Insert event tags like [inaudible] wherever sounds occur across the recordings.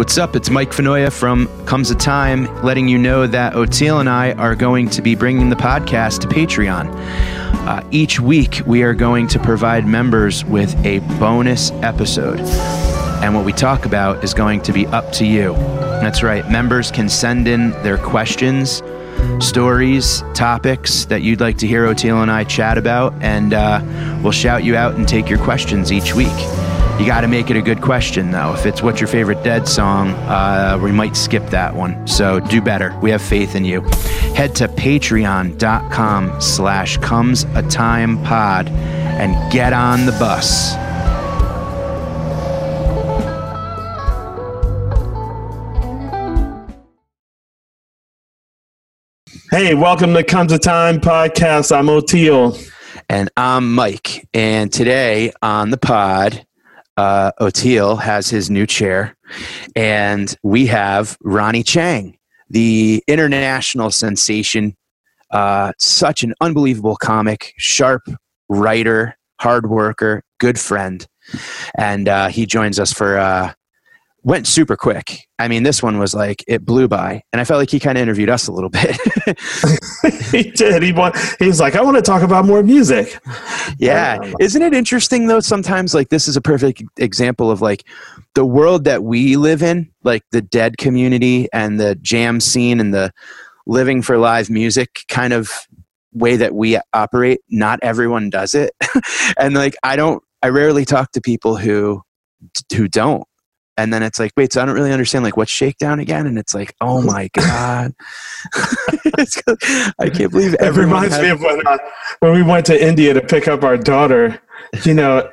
What's up? It's Mike Finoia from Comes a Time, letting you know that Oteil and I are going to be bringing the podcast to Patreon. Uh, each week, we are going to provide members with a bonus episode. And what we talk about is going to be up to you. That's right. Members can send in their questions, stories, topics that you'd like to hear Oteil and I chat about, and uh, we'll shout you out and take your questions each week. You got to make it a good question, though. If it's what's your favorite Dead song, uh, we might skip that one. So do better. We have faith in you. Head to patreon.com slash comes a time pod and get on the bus. Hey, welcome to Comes a Time podcast. I'm Oteil. And I'm Mike. And today on the pod, uh, Oteil has his new chair, and we have Ronny Chieng, the international sensation. Uh, such an unbelievable comic, sharp writer, hard worker, good friend, and uh, he joins us for. Went super quick. I mean, this one was like it blew by, and I felt like he kind of interviewed us a little bit. [laughs] [laughs] he did. He want. He's like, I want to talk about more music. Yeah, isn't it interesting though? Sometimes, like this is a perfect example of like the world that we live in, like the dead community and the jam scene and the living for live music kind of way that we operate. Not everyone does it, [laughs] and like I don't. I rarely talk to people who who don't and then it's like wait so i don't really understand like what's shakedown again? And it's like oh my [laughs] god. [laughs] I can't believe it reminds had- me of when, uh, when we went to india to pick up our daughter you know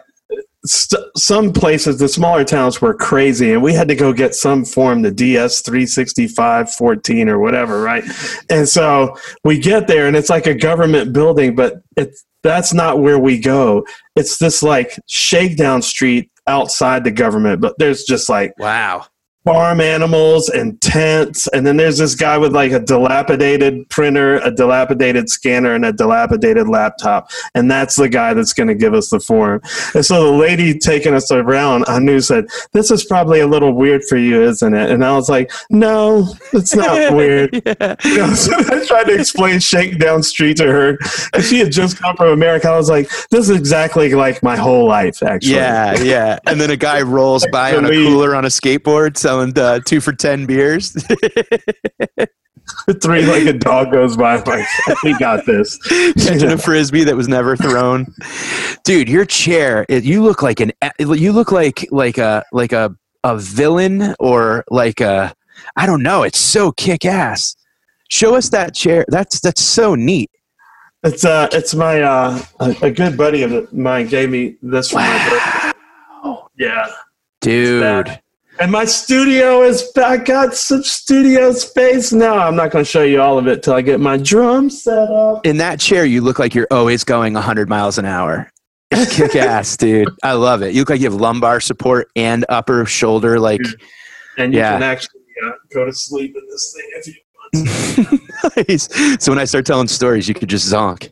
st- some places the smaller towns were crazy and we had to go get some form the ds 365 14 or whatever right? And so we get there and it's like a government building but it's that's not where we go. It's this like shakedown street outside the government, but there's just like wow farm animals and tents. And then there's this guy with like a dilapidated printer, a dilapidated scanner, and a dilapidated laptop. And that's the guy that's going to give us the form. And so the lady taking us around, I knew said, This is probably a little weird for you, isn't it? And I was like, No, it's not [laughs] weird. yeah. you know, [laughs] so I tried to explain Shakedown Street to her. And she had just come from America. I was like, This is exactly like my whole life, actually. Yeah, yeah. And then a guy rolls by on a [laughs] cooler on a skateboard selling uh, two for 10 beers. [laughs] Three like a dog goes by. Like, we got this. Catching a frisbee that was never thrown. Dude, your chair, it, you look like an, you look like, like a, like a, a villain or like a, I don't know. It's so kick ass. Show us that chair. That's, that's so neat. It's uh, it's my uh, a, a good buddy of mine gave me this for wow. my birthday. Yeah, dude. And my studio is I got some studio space now. I'm not going to show you all of it till I get my drum set up. In that chair, you look like you're always going 100 miles an hour. kick [laughs] ass, dude. I love it. You look like you have lumbar support and upper shoulder. Like, and you yeah. can actually uh, go to sleep in this thing if you [laughs] nice. So when I start telling stories, you could just zonk.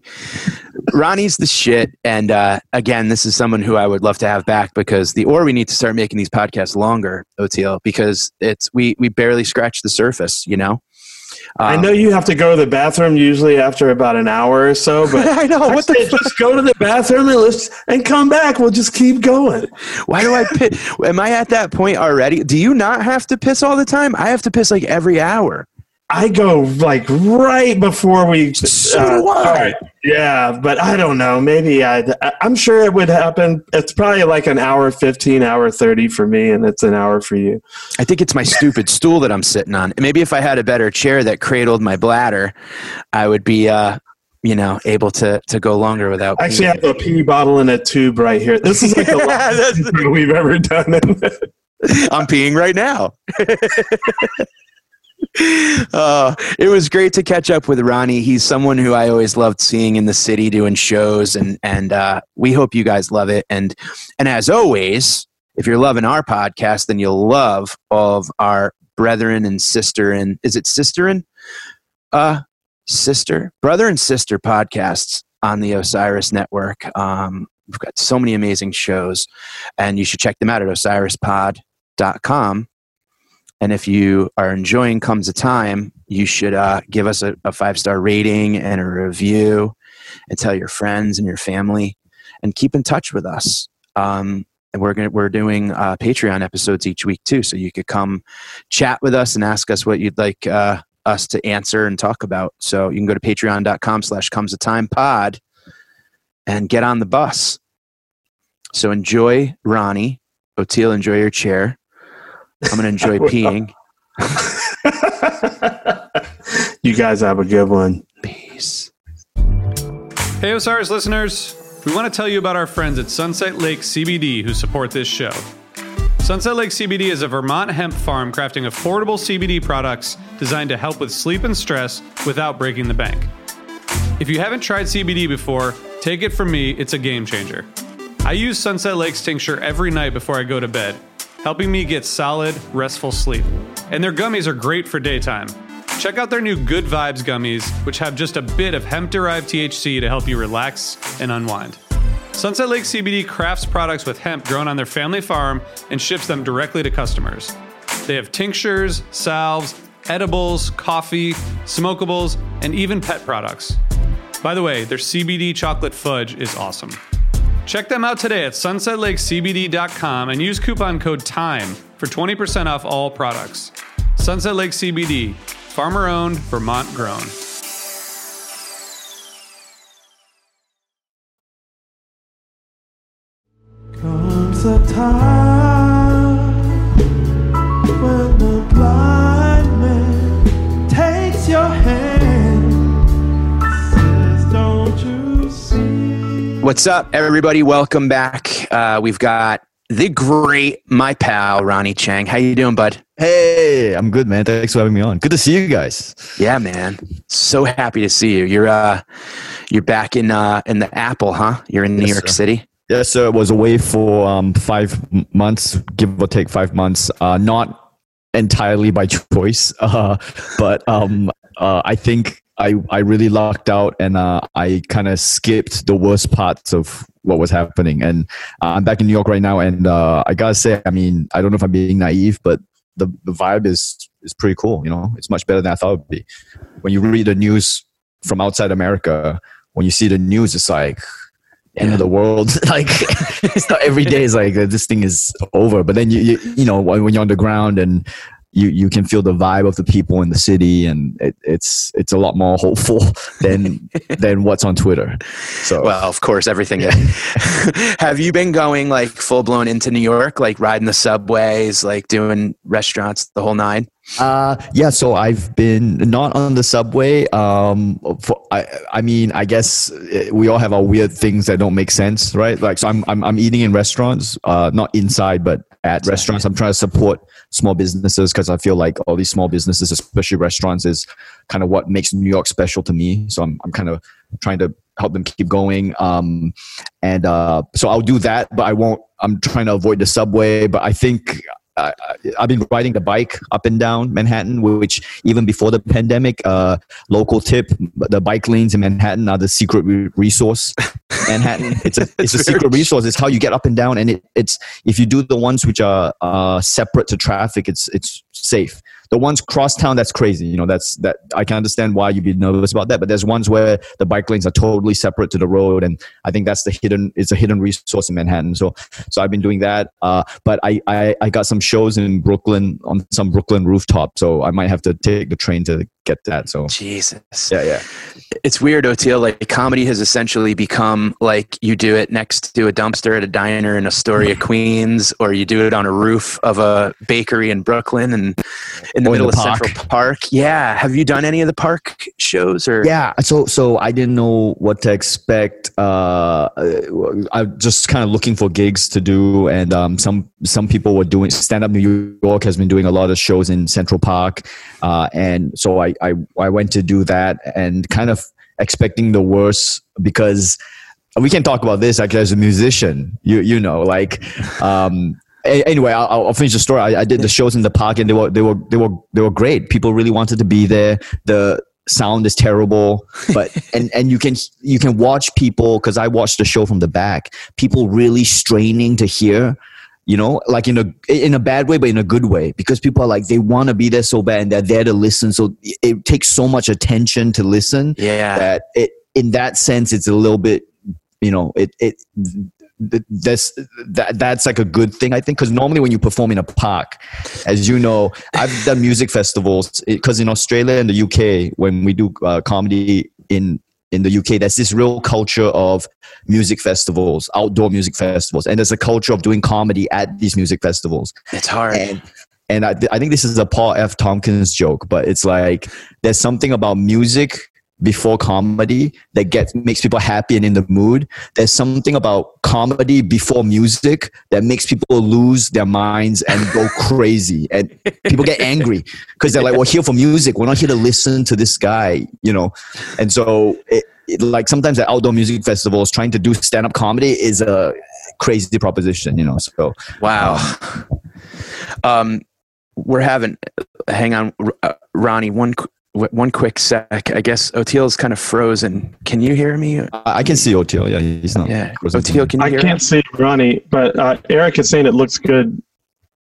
Ronny's the shit, and uh, again, this is someone who I would love to have back because the or we need to start making these podcasts longer, Oteil, because it's we we barely scratch the surface, you know. Um, I know you have to go to the bathroom usually after about an hour or so, [laughs] but I know what the just go to the bathroom and let's and come back. We'll just keep going. Why do I piss? Am I at that point already? Do you not have to piss all the time? I have to piss like every hour. I go like right before we. So uh, all right. Yeah, but I don't know. Maybe I. I'm sure it would happen. It's probably like an hour fifteen, hour thirty for me, and it's an hour for you. I think it's my stupid stool that I'm sitting on. Maybe if I had a better chair that cradled my bladder, I would be. uh you know, able to to go longer without. Actually, I actually have a pee bottle in a tube right here. This is like the [laughs] longest we've ever done. [laughs] I'm peeing right now. [laughs] uh, it was great to catch up with Ronny. He's someone who I always loved seeing in the city doing shows, and and uh, we hope you guys love it. And and as always, if you're loving our podcast, then you'll love all of our brethren and sister and is it sister and uh sister brother and sister podcasts on the Osiris Network. Um, we've got so many amazing shows, and you should check them out at osirispod.com And if you are enjoying Comes a Time, you should uh, give us a, a five star rating and a review and tell your friends and your family and keep in touch with us. Um, and we're going we're doing uh, Patreon episodes each week too, so you could come chat with us and ask us what you'd like uh, us to answer and talk about. So you can go to patreon.com slash comes a time pod and get on the bus. So enjoy Ronny. Oteil, enjoy your chair. I'm going to enjoy [laughs] peeing. [laughs] you guys have a good one. Peace. Hey, Osiris listeners. We want to tell you about our friends at Sunset Lake CBD who support this show. Sunset Lake CBD is a Vermont hemp farm crafting affordable CBD products designed to help with sleep and stress without breaking the bank. If you haven't tried CBD before, take it from me, it's a game changer. I use Sunset Lake's tincture every night before I go to bed, helping me get solid, restful sleep. And their gummies are great for daytime. Check out their new Good Vibes gummies, which have just a bit of hemp derived THC to help you relax and unwind. Sunset Lake CBD crafts products with hemp grown on their family farm and ships them directly to customers. They have tinctures, salves, edibles, coffee, smokables, and even pet products. By the way, their CBD chocolate fudge is awesome. Check them out today at sunsetlakecbd.com and use coupon code TIME for 20% off all products. Sunset Lake CBD, farmer owned, Vermont grown. Comes a time What's up, everybody? Welcome back. Uh, we've got the great, my pal, Ronny Chieng. How you doing, bud? Hey, I'm good, man. Thanks for having me on. Good to see you guys. Yeah, man. So happy to see you. You're uh, you're back in uh, in the Apple, huh? You're in New Yes, York sir. City. Yes, sir. Was away for um, five months, give or take five months. Uh, not entirely by choice, [laughs] uh, but um, uh, I think I I really lucked out, and uh, I kind of skipped the worst parts of what was happening. And uh, I'm back in New York right now, and uh, I gotta say, I mean, I don't know if I'm being naive, but the the vibe is is pretty cool. You know, it's much better than I thought it would be. When you read the news from outside America, when you see the news, it's like end of the world. [laughs] like it's not every day is like uh, this thing is over. But then you you, you know when you're on the ground and you you can feel the vibe of the people in the city, and it, it's it's a lot more hopeful [laughs] than [laughs] than what's on Twitter. So Well, of course, everything. [laughs] Have you been going like full blown into New York, like riding the subways, like doing restaurants, the whole nine? Uh, yeah, so I've been not on the subway. Um, for, I, I mean, I guess uh, we all have our weird things that don't make sense, right? Like, so I'm, I'm, I'm eating in restaurants, uh, not inside, but at restaurants. I'm trying to support small businesses because I feel like all these small businesses, especially restaurants, is kind of what makes New York special to me. So I'm, I'm kind of trying to help them keep going. Um, and uh, so I'll do that, but I won't. I'm trying to avoid the subway, but I think I, I've been riding the bike up and down Manhattan, which even before the pandemic, uh, local tip, the bike lanes in Manhattan are the secret re- resource. [laughs] Manhattan, it's a it's a secret resource. It's how you get up and down, and it, it's if you do the ones which are uh, separate to traffic, it's it's safe. The ones cross town, that's crazy. You know, that's that I can understand why you'd be nervous about that. But there's ones where the bike lanes are totally separate to the road, and I think that's the hidden. It's a hidden resource in Manhattan. So so I've been doing that. Uh, but I, I I got some shows in Brooklyn on some Brooklyn rooftop, so I might have to take the train to get that. So Jesus. yeah, yeah. It's weird, Oteil. Like comedy has essentially become like you do it next to a dumpster at a diner in Astoria, [laughs] Queens, or you do it on a roof of a bakery in Brooklyn and in the Or middle the of Central Park. Yeah. Have you done any of the park shows or? Yeah, so so I didn't know what to expect. Uh, I'm just kind of looking for gigs to do, and um, some some people were doing stand up. New York has been doing a lot of shows in Central Park, uh, and so I, I I went to do that, and kind of expecting the worst because we can talk about this like as a musician you you know like um anyway I'll, I'll finish the story. I, I did the shows in the park and they were they were they were they were great. People really wanted to be there. The sound is terrible but [laughs] and and you can you can watch people because i watched the show from the back. People really straining to hear you know like in a in a bad way but in a good way because people are like they want to be there so bad and they're there to listen. So it, it takes so much attention to listen Yeah. that it in that sense it's a little bit you know it it th- that's that that's like a good thing I think because normally when you perform in a park, as you know, I've [laughs] done music festivals because in Australia and the UK when we do uh, comedy in in the UK, there's this real culture of music festivals, outdoor music festivals, and there's a culture of doing comedy at these music festivals It's hard. and and I, I think this is a Paul F. Tompkins joke, but it's like there's something about music before comedy that gets makes people happy and in the mood. There's something about comedy before music that makes people lose their minds and go [laughs] crazy, and people get angry because they're like, "We're here for music. We're not here to listen to this guy," you know. And so, it, it, like sometimes at outdoor music festivals, trying to do stand up comedy is a crazy proposition, you know. So Wow. Um, we're having. Hang on, uh, Ronny. One one quick sec. I guess Oteil's kind of frozen. Can you hear me? I I can see Oteil. Yeah, he's not. Yeah. frozen. Oteil, can you I hear can't see Ronny, but uh, Eric is saying it looks good.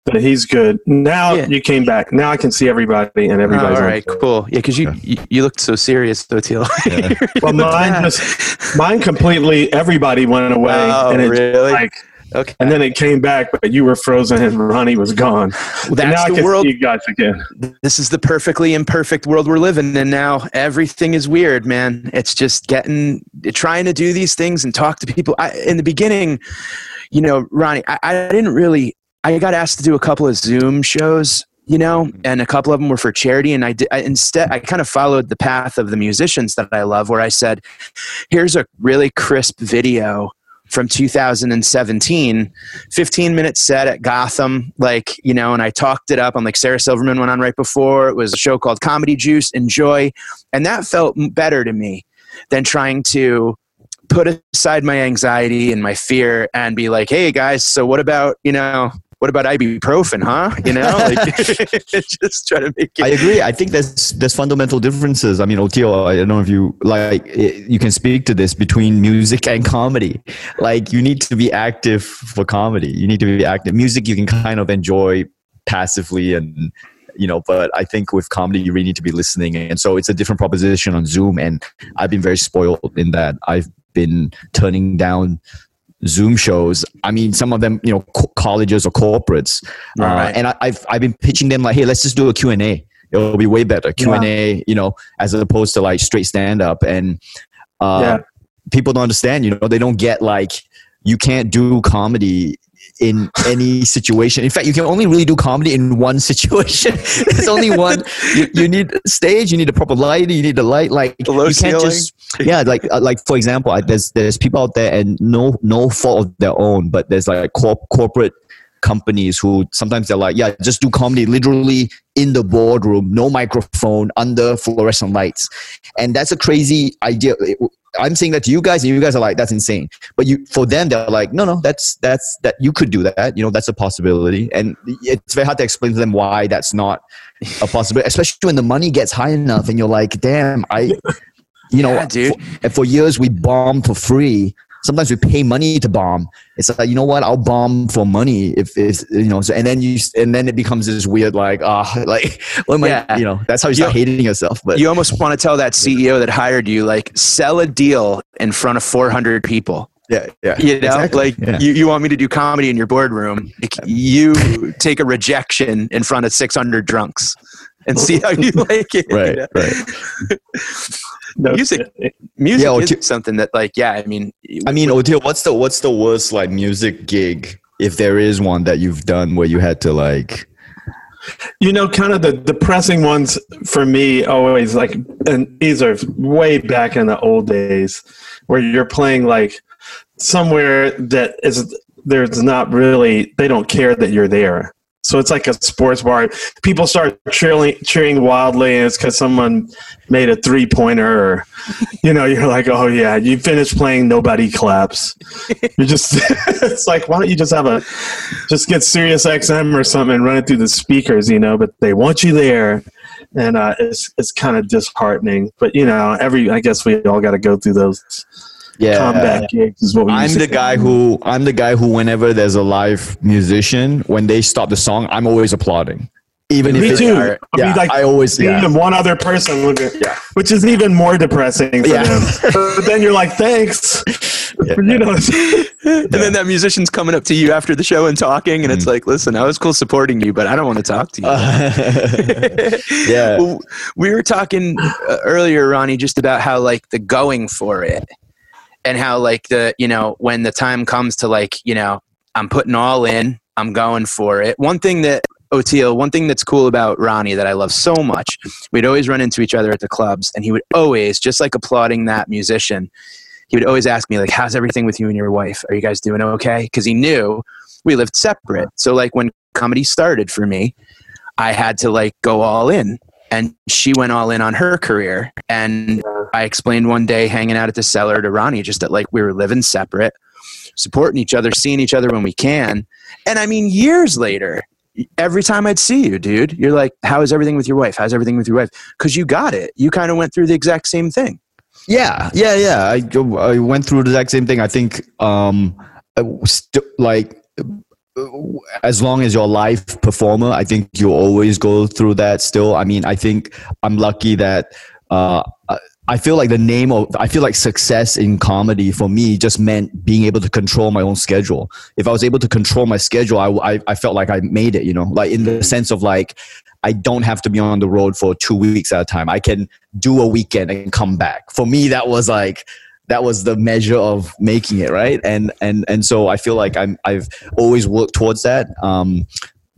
That he's good. Now Yeah. you came back. Now I can see everybody and Oh, everybody's all on. cool. Yeah, because you, Yeah. you you looked so serious, Oteil. [laughs] Yeah. Well, mine just mine completely. Everybody went away, Oh, and it really? like, okay. and then it came back, but you were frozen and Ronny was gone. Well, that's now I the can world. see you guys again. this is the perfectly imperfect world we're living in And now. Everything is weird, man. It's just getting trying to do these things and talk to people. I, in the beginning, you know, Ronny, I, I didn't really. I got asked to do a couple of Zoom shows, you know, mm-hmm. and a couple of them were for charity. And I did I, instead, I kind of followed the path of the musicians that I love, where I said, "Here's a really crisp video." From 2017, 15 minute set at Gotham, like, you know, and I talked it up. I'm like, Sarah Silverman went on right before. It was a show called Comedy Juice, Enjoy. And that felt better to me than trying to put aside my anxiety and my fear and be like, hey guys, so what about, you know, what about ibuprofen, huh? You know, like [laughs] [laughs] just try to make it. I agree. I think there's there's fundamental differences. I mean, Oteil, I don't know if you like eh, you can speak to this between music and comedy. Like you need to be active for comedy. You need to be active. Music you can kind of enjoy passively and you know, but I think with comedy you really need to be listening and so it's a different proposition on Zoom and I've been very spoiled in that I've been turning down Zoom shows. I mean, some of them, you know, co- colleges or corporates, uh, Right. and I, I've I've been pitching them like, hey, let's just do a Q and A. It'll be way better Q and A, you know, as opposed to like straight stand up. And uh, Yeah. people don't understand, you know, they don't get like you can't do comedy in any situation. In fact, you can only really do comedy in one [laughs] situation. There's only one. You, you need stage. You need a proper light. You need a light. Like The you can't ceiling. just yeah. Like uh, like for example, I, there's there's people out there and no no fault of their own, but there's like corp- corporate companies who sometimes they're like, yeah, just do comedy literally in the boardroom, no microphone, under fluorescent lights, and that's a crazy idea. I'm saying that to you guys, and you guys are like, that's insane. But you, for them, they're like, no, no, that's that's that you could do that. You know, that's a possibility, and it's very hard to explain to them why that's not a possibility, especially when the money gets high enough, and you're like, damn, I, you know, Yeah, dude. For, for years we bomb for free. Sometimes we pay money to bomb. It's like you know what? I'll bomb for money if it's you know. So and then you and then it becomes this weird like ah [laughs] like what am Yeah. I you know? That's how you start You- hating yourself. But You almost want to tell that CEO that hired you, like, sell a deal in front of 400 people. yeah, yeah, You know, exactly. like Yeah. you, you want me to do comedy in your boardroom. You take a rejection in front of 600 drunks and see how you [laughs] like it. right, know? right. [laughs] No, Music. Music Yeah, or is something that, like, yeah, I mean, I mean, Oteil, what's the what's the worst like music gig if there is one that you've done where you had to like You know, kind of the depressing ones for me always like, and these are way back in the old days where you're playing like somewhere that is, there's not really, they don't care that you're there. So it's like a sports bar. People start cheering, cheering wildly, and it's because someone made a three pointer, or you know, you're like, oh yeah, you finish playing, nobody claps. You just, [laughs] it's like, why don't you just have a, just get Sirius XM or something and run it through the speakers, you know? But they want you there, and uh, it's it's kind of disheartening. But you know, every I guess we all got to go through those Yeah. combat gigs is what we I'm the guy who I'm the guy who whenever there's a live musician, when they stop the song, I'm always applauding. Even if Me it- too. are- I yeah, mean, like I always being yeah. the one other person, looking, Yeah. which is even more depressing for Yeah. them. [laughs] But then you're like, thanks. You know, And then that musician's coming up to you after the show and talking, and it's Mm. like, listen, I was cool supporting you, but I don't want to talk to you. [laughs] yeah. Well, [laughs] we were talking uh, earlier, Ronny, just about how like the going for it, and how like the you know when the time comes to like you know I'm putting all in, I'm going for it. One thing that Oteil, one thing that's cool about Ronny that I love so much, we'd always run into each other at the clubs, and he would always just like applauding that musician. He would always ask me like, "How's everything with you and your wife? Are you guys doing okay?" Because he knew we lived separate. So like when comedy started for me, I had to like go all in and she went all in on her career. And i explained one day hanging out at the cellar to ronny just that like we were living separate supporting each other seeing each other when we can. And i mean years later every time i'd see you dude you're like how is everything with your wife? How's everything with your wife? Because you got it. You kind of went through the exact same thing. Yeah, yeah, yeah. I I went through the exact same thing. I think um I st- like as long as you're a live performer, I think you always go through that still. I mean, I think I'm lucky that uh I feel like the name of I feel like success in comedy for me just meant being able to control my own schedule. If I was able to control my schedule, I I, I felt like I made it, you know, like in the sense of like I don't have to be on the road for two weeks at a time. I can do a weekend and come back. For me, that was like that was the measure of making it right. And and and so I feel like I'm I've always worked towards that. Um,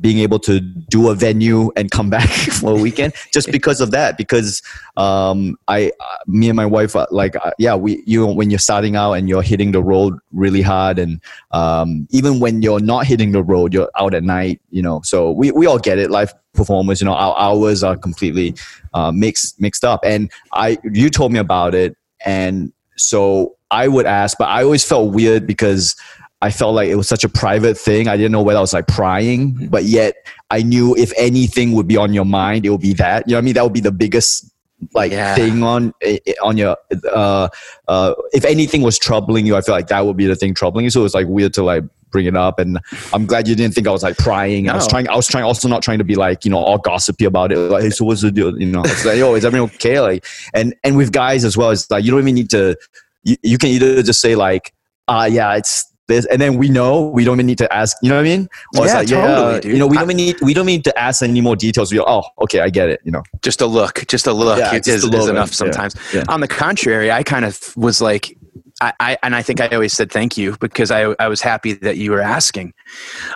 being able to do a venue and come [laughs] back for a weekend just because of that because um i uh, me and my wife uh, like uh, yeah we you when you're starting out and you're hitting the road really hard and um even when you're not hitting the road you're out at night you know so we we all get it live performers you know our hours are completely uh mixed mixed up and i you told me about it and so i would ask but i always felt weird because I felt like it was such a private thing. I didn't know whether I was like prying, mm-hmm. but yet I knew if anything would be on your mind, it would be that. You know what I mean? That would be the biggest like Yeah. thing on on your uh uh if anything was troubling you, I feel like that would be the thing troubling you. So it was like weird to like bring it up and I'm glad you didn't think I was like prying. I was trying I was trying also not trying to be like, you know, all gossipy about it. Like, hey, so what's the deal? You know, it's like, yo, is everyone okay? Like and and with guys as well, it's like you don't even need to you, you can either just say like, ah yeah, it's this and then we know we don't even need to ask you know what i mean or Yeah, like, totally, uh, dude. you know we don't even need we don't need to ask any more details we go, oh okay i get it you know just a look just a look Yeah, is, is enough yeah, sometimes yeah. on the contrary i kind of was like I, I and I think I always said thank you because I I was happy that you were asking.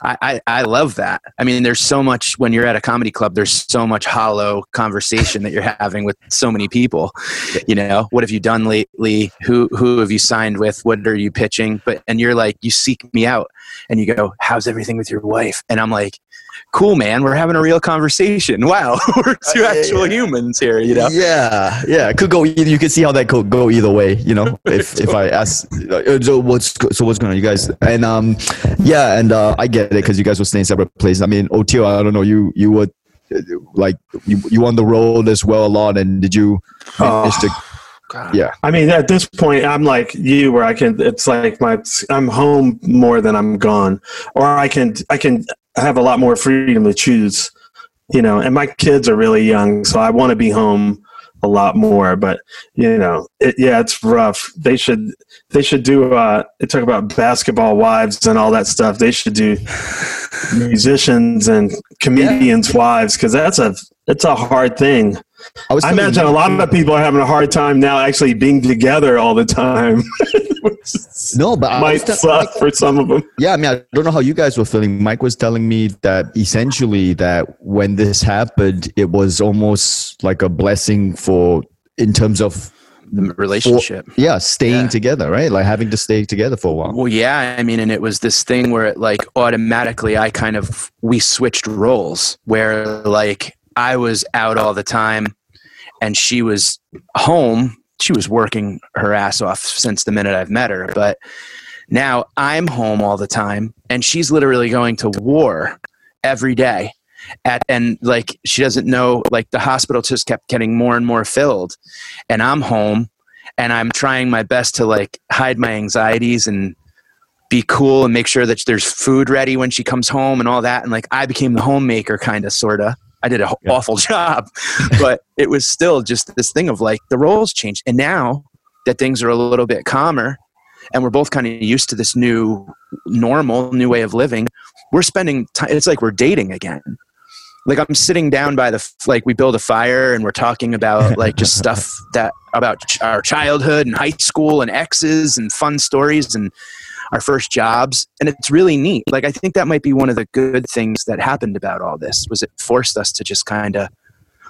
I, I I love that. I mean, there's so much when you're at a comedy club. There's so much hollow conversation that you're having with so many people. You know, what have you done lately? Who who have you signed with? What are you pitching? But and you're like, you seek me out, and you go, "How's everything with your wife?" And I'm like, "Cool, man. We're having a real conversation. [laughs] Wow, [laughs] we're two yeah, actual humans here." You know. yeah yeah it could go either you can see how that could go either way you know [laughs] if if i ask uh, so what's so what's going on you guys and um yeah and uh i get it because you guys were staying separate places i mean Oteil i don't know you you were uh, like you you on the road as well a lot and did you manage to [sighs] God. yeah I mean, at this point, I'm like you, where I can. It's like my I'm home more than I'm gone, or I can I can have a lot more freedom to choose. You know, and my kids are really young, so I want to be home a lot more. But you know, it, yeah, it's rough. They should they should do. Uh, they talk about basketball wives and all that stuff. They should do musicians and comedians' wives because that's a it's a hard thing. i was I imagine a lot of people are having a hard time now actually being together all the time. [laughs] [laughs] no but I was Might tell- suck for some of them. Yeah, I mean, I don't know how you guys were feeling. Mike was telling me that essentially that when this happened, it was almost like a blessing for in terms of The relationship. yeah, staying Yeah. together, right? Like having to stay together for a while. Well, yeah, I mean, and it was this thing where it like automatically I kind of we switched roles where like I was out all the time and she was home. She was working her ass off since the minute I've met her, but now I'm home all the time and she's literally going to war every day. At, and like she doesn't know like the hospital just kept getting more and more filled and I'm home and I'm trying my best to like hide my anxieties and be cool and make sure that there's food ready when she comes home and all that. And like I became the homemaker, kind of, sort of. I did an Yeah. awful [laughs] job, but it was still just this thing of like the roles changed. And now that things are a little bit calmer and we're both kind of used to this new normal, new way of living, we're spending time. It's like we're dating again. Like I'm sitting down by the, like we build a fire and we're talking about like just stuff [laughs] that about ch- our childhood and high school and exes and fun stories and our first jobs and it's really neat like i think that might be one of the good things that happened about all this was it forced us to just kind of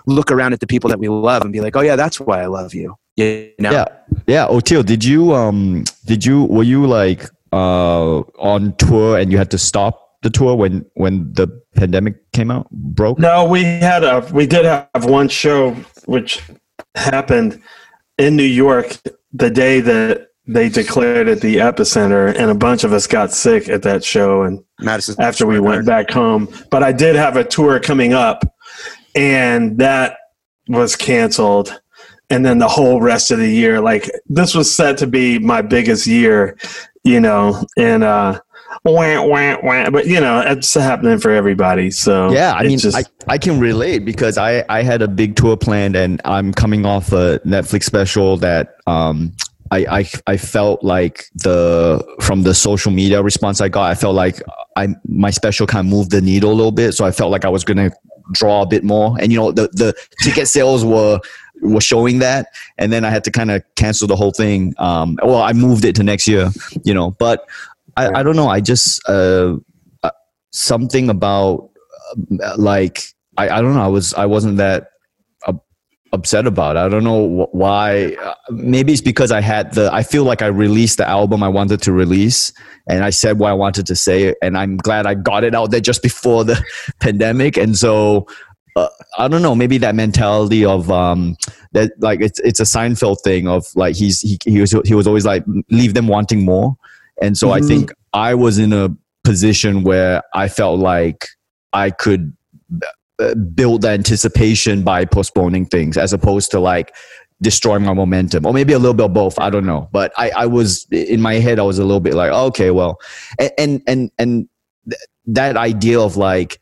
look around at the people that we love and be like oh yeah that's why i love you you know Yeah, yeah. Oteil, did you um did you were you like uh on tour and you had to stop the tour when when the pandemic came out broke? No, we had a we did have one show which happened in New York the day that they declared it the epicenter, and a bunch of us got sick at that show, and madison after we went back home. But I did have a tour coming up, and that was canceled. And then the whole rest of the year, like this was set to be my biggest year, you know, and uh, wah, wah, wah, but you know, it's happening for everybody. So Yeah, I mean, just- I, I can relate because I, I had a big tour planned and I'm coming off a Netflix special that um I, I I felt like the from the social media response I got, I felt like I my special kind of moved the needle a little bit. So I felt like I was gonna draw a bit more. And you know, the the ticket sales were were showing that, and then I had to kind of cancel the whole thing. Um, well, I moved it to next year, you know, but I, I don't know. I just uh, uh, something about uh, like I, I don't know. I was I wasn't that upset about. I don't know wh- why. Uh, maybe it's because I had the. I feel like I released the album I wanted to release, and I said what I wanted to say, and I'm glad I got it out there just before the [laughs] pandemic, and so. Uh, I don't know. Maybe that mentality of um, that, like it's it's a Seinfeld thing of like he's he he was he was always like leave them wanting more, and so I Mhm. think I was in a position where I felt like I could build the anticipation by postponing things as opposed to like destroying my momentum or maybe a little bit of both. I don't know. But i i was in my head i was a little bit like okay well and and and, th- that idea of like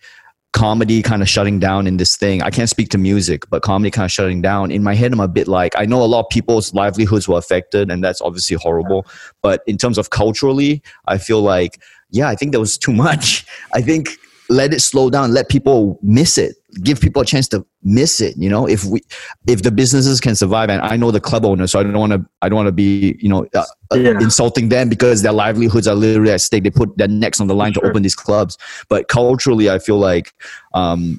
comedy kind of shutting down in this thing i can't speak to music but comedy kind of shutting down in my head i'm a bit like i know a lot of people's livelihoods were affected and that's obviously horrible. But in terms of culturally i feel like yeah i think there was too much. [laughs] I think let it slow down let people miss it. Give people a chance to miss it you know? If we if the businesses can survive and i know the club owners so i don't want to i don't want to be you know uh, uh, Yeah. insulting them because their livelihoods are literally at stake. They put their necks on the line to open these clubs. But culturally i feel like um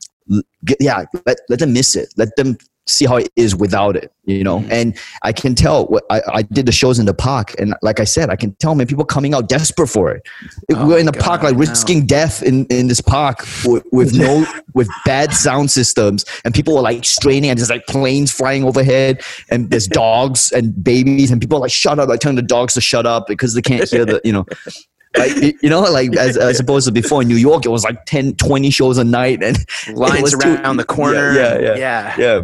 get, yeah let, let them miss it. Let them see how it is without it you know? Mm-hmm. and i can tell what I, I did the shows in the park and like i said i can tell man people coming out desperate for it. Oh we're in the park like risking death in, in this park with, with no [laughs] with bad sound systems and people were like straining and there's like planes flying overhead and there's dogs and babies and people are like shut up like telling the dogs to shut up because they can't hear the you know? Like you- know like as, as [laughs] opposed to before in new york it was like 10 20 shows a night and [laughs] lines was too- around the corner. yeah yeah yeah, yeah. Yeah.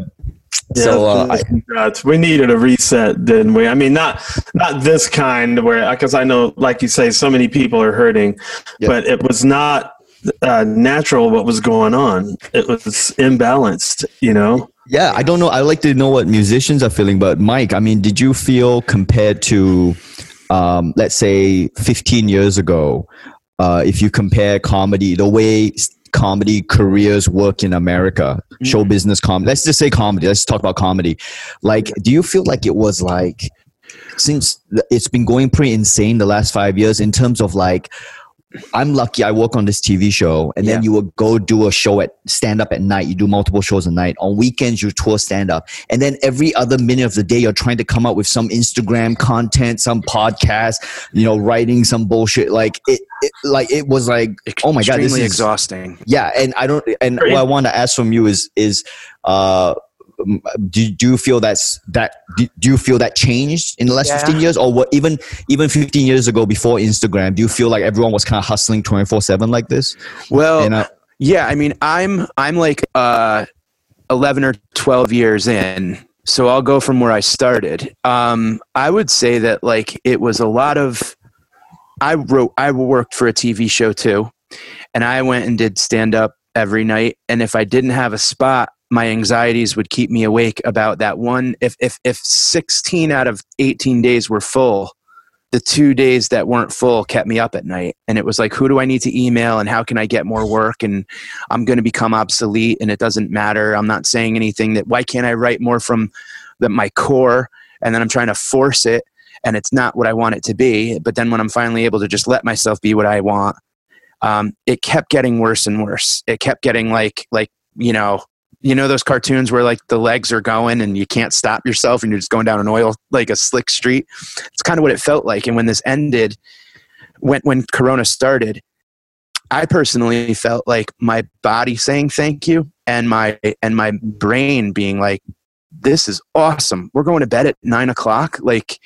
Yeah, so uh, I, we needed a reset, didn't we? I mean, not not this kind where because I know, like you say, so many people are hurting, Yeah. but it was not uh, natural what was going on. It was imbalanced, you know. Yeah, I don't know. I like to know what musicians are feeling, but Mike, I mean, did you feel compared to, um, let's say, 15 years ago, uh, if you compare comedy, the way s- comedy careers work in America, show mm. business comedy, let's just say comedy, let's talk about comedy. Like, do you feel like it was like, since it's been going pretty insane the last five years in terms of like, I'm lucky I work on this TV show, and then you will go do a show at stand up at night. You do multiple shows a night. On weekends, you tour stand up, and then every other minute of the day, you're trying to come up with some Instagram content, some podcast, you know, writing some bullshit. Like it, it like it was like, oh my god, this is exhausting yeah. And I don't. And what I want to ask from you is is uh. Do, do you feel that's that do, do you feel that changed in the last Yeah. 15 years or what even even 15 years ago before instagram do you feel like everyone was kind of hustling 24 7 like this well and uh, Yeah, I mean, I'm I'm like uh, eleven or twelve years in, so I'll go from where I started. Um, I would say that like it was a lot of. I wrote. I worked for a TV show too, and I went and did stand up every night. And if I didn't have a spot, my anxieties would keep me awake about that one. If if if sixteen out of eighteen days were full, the two days that weren't full kept me up at night. And it was like, who do I need to email and how can I get more work? And I'm going to become obsolete and it doesn't matter. I'm not saying anything that, why can't I write more from the, my core? And then I'm trying to force it and it's not what I want it to be. But then when I'm finally able to just let myself be what I want, um, it kept getting worse and worse. It kept getting like, like, you know, you know those cartoons where like the legs are going and you can't stop yourself and you're just going down an oil like a slick street? It's kind of what it felt like and when this ended when when corona started i personally felt like my body saying thank you and my and my brain being like this is awesome. We're going to bed at nine o'clock. Like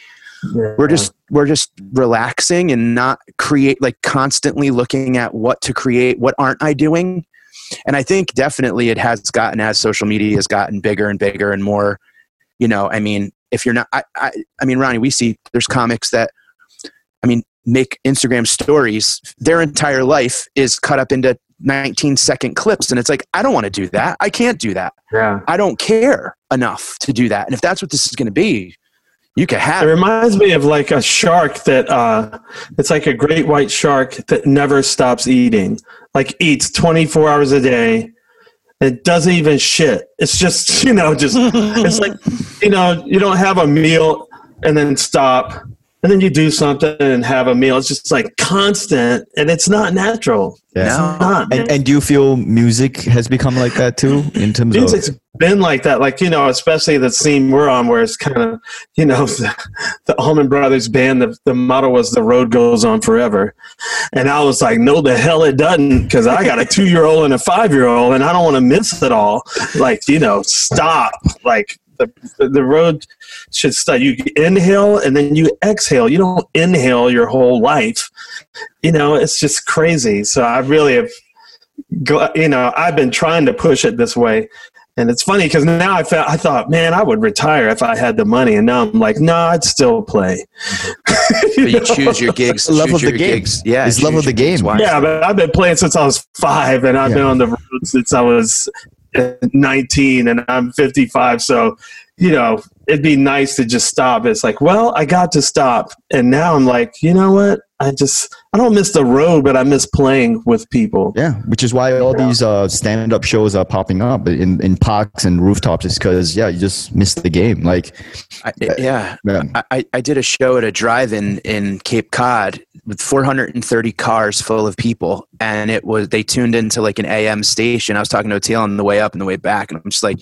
we're just we're just relaxing and not create like constantly looking at what to create what aren't i doing and i think definitely it has gotten as social media has gotten bigger and bigger and more you know i mean if you're not i i, I mean ronny we see there's comics that i mean make instagram stories their entire life is cut up into 19 second clips. And it's like i don't want to do that. I can't do that. Yeah. i don't care enough to do that. And if that's what this is going to be you can have It it. reminds me of like a shark that uh it's like a great white shark that never stops eating. Like eats 24 hours a day. It doesn't even shit. It's just, [laughs] you know, just it's like you know, you don't have a meal and then stop and then you do something and have a meal. It's just like constant and it's not natural. Yeah. It's not. And, and do you feel music has become like that too in terms Music's of been like that, like you know, especially the scene we're on, where it's kind of, you know, the, [laughs] the Allman Brothers band. The, the motto was "The road goes on forever," and I was like, "No, the hell it doesn't," because I got a two-year-old and a five-year-old, and I don't want to miss it all. Like, you know, stop. Like the the road should stop. You inhale and then you exhale. You don't inhale your whole life. You know, it's just crazy. So I really have you know, I've been trying to push it this way. And it's funny because now I felt I thought, man, I would retire if I had the money, and now I'm like, no, I'd still play. [laughs] But you choose your gigs. Love choose of the your game. gigs. Yeah, It's love of the your gigs game. wisely. yeah, but I've been playing since I was five, and I've been on the road since I was uh, 19, and I'm 55. So, you know, it'd be nice to just stop. It's like, well, I got to stop, and now I'm like, you know what? I just I don't miss the road, but I miss playing with people. Yeah, which is why all these uh, stand-up shows are popping up in, in parks and rooftops. Is because yeah, you just miss the game. Like, I, yeah. yeah, I- I, I did a show at a drive-in in Cape Cod with 430 cars full of people, and it was they tuned into like an AM station. I was talking to Oteil on the way up and the way back, and I'm just like,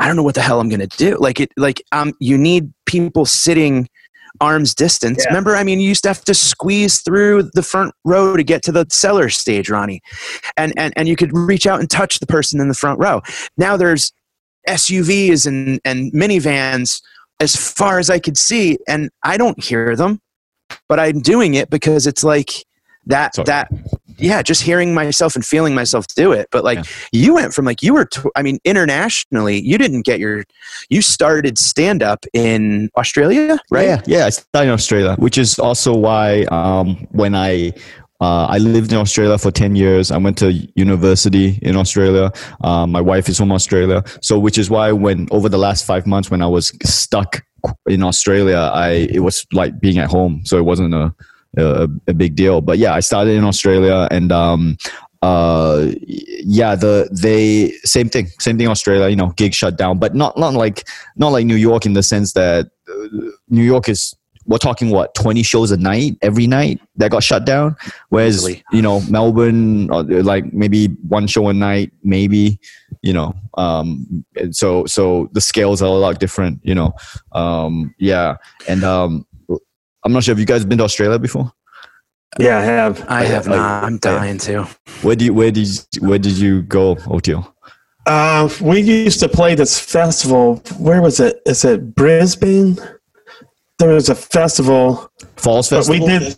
I don't know what the hell I'm gonna do. Like it, like um, you need people sitting arms distance. Yeah. Remember, I mean, you used to have to squeeze through the front row to get to the Cellar stage, Ronny, and and and you could reach out and touch the person in the front row. Now there's SUVs and and minivans as far as I could see, and I don't hear them, but I'm doing it because it's like that that yeah, just hearing myself and feeling myself do it. But like Yeah. you went from like you were, t- I mean, internationally, you didn't get your, you started stand up in Australia, right? Yeah, yeah. I started in Australia, which is also why um, when I uh, I lived in Australia for ten years. I went to university in Australia. Um, my wife is from Australia, so which is why when over the last five months when I was stuck in Australia, I it was like being at home, so it wasn't a a, a big deal. But yeah, I started in Australia and. Um, uh yeah the they same thing same thing australia you know gig shut down but not not like not like new york in the sense that uh, new york is we're talking what 20 shows a night every night that got shut down whereas Easily. you know melbourne uh, like maybe one show a night maybe you know um so so the scales are a lot different you know um yeah and um i'm not sure if you guys been to australia before Yeah, I have. I have Like, not. I'm dying to. where do you where did you, where did you go Oteil? Uh, we used to play this festival. Where was it? Is it Brisbane? There was a festival falls But we did.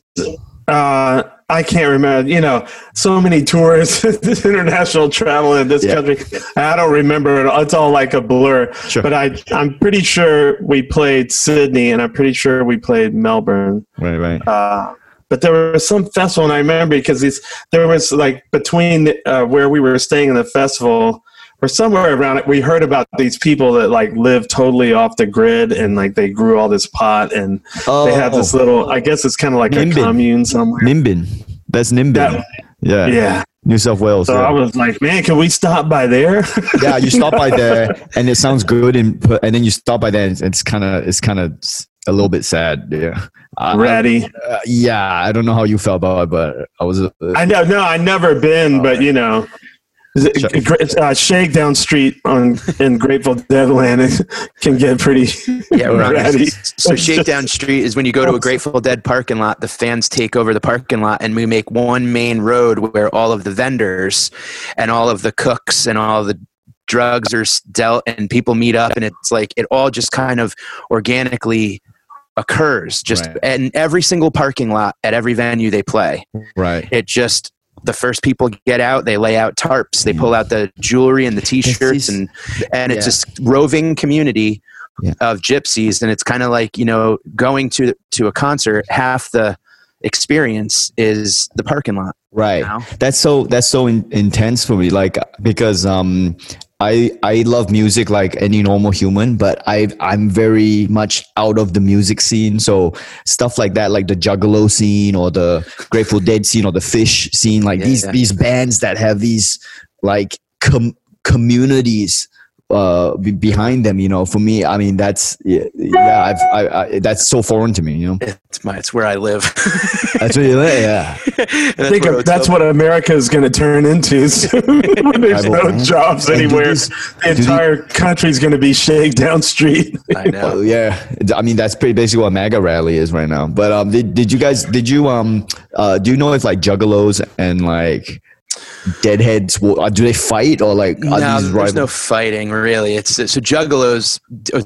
Uh, I can't remember. You know, so many tours, [laughs] international travel in this Yeah. country. I don't remember it. all. It's all like a blur. Sure. But I, I'm pretty sure we played Sydney, and I'm pretty sure we played Melbourne. Right, right. Uh, but there was some festival, and I remember because these, there was like between uh, where we were staying in the festival or somewhere around it, we heard about these people that like live totally off the grid and like they grew all this pot and Oh, they have this little. I guess it's kind of like a Nimbin. commune somewhere. Nimbin. That's Nimbin. That- yeah. yeah. New South Wales. So yeah. I was like, man, can we stop by there? [laughs] yeah, you stop by there, and it sounds good, and and then you stop by there, and it's kind of it's kind of a little bit sad. Yeah, I- Ratty. uh, yeah. I don't know how you felt about it, but I was. Uh, I know, no, I never been, but you know, is it- Sure. Uh, Shakedown Street on in Grateful Dead land [laughs] can get pretty Yeah, ratty. So [laughs] Shakedown Street is when you go to a Grateful Dead parking lot, the fans take over the parking lot and we make one main road where all of the vendors and all of the cooks and all the drugs are dealt and people meet up and it's like it all just kind of organically occurs just Right. and every single parking lot at every venue they play right. it just the first people get out they lay out tarps they pull out the jewelry and the t-shirts and and it's yeah. this roving community Yeah. of gypsies and it's kind of like you know going to to a concert half the experience is the parking lot Right. you know? That's so that's so in, intense for me. Like because um I I love music like any normal human, but I I'm very much out of the music scene. So stuff like that, like the Juggalo scene or the Grateful Dead scene or the Phish scene, like Yeah, these yeah. these bands that have these like com- communities uh be- behind them you know for me i mean that's yeah, yeah I've, I, I that's so foreign to me you know it's my it's where i live [laughs] that's what you live, yeah [laughs] And I think where that's what America is going to turn into [laughs] soon. when there's no Bible. jobs And anywhere. these- the do the- entire country's going to be Shakedown Street. i know Well, yeah, I mean that's pretty basically what MAGA rally is right now. But um, did, did you guys did you um uh do you know if like juggalos and like deadheads will, do they fight or like are no, these there's no fighting really. It's so Juggalos.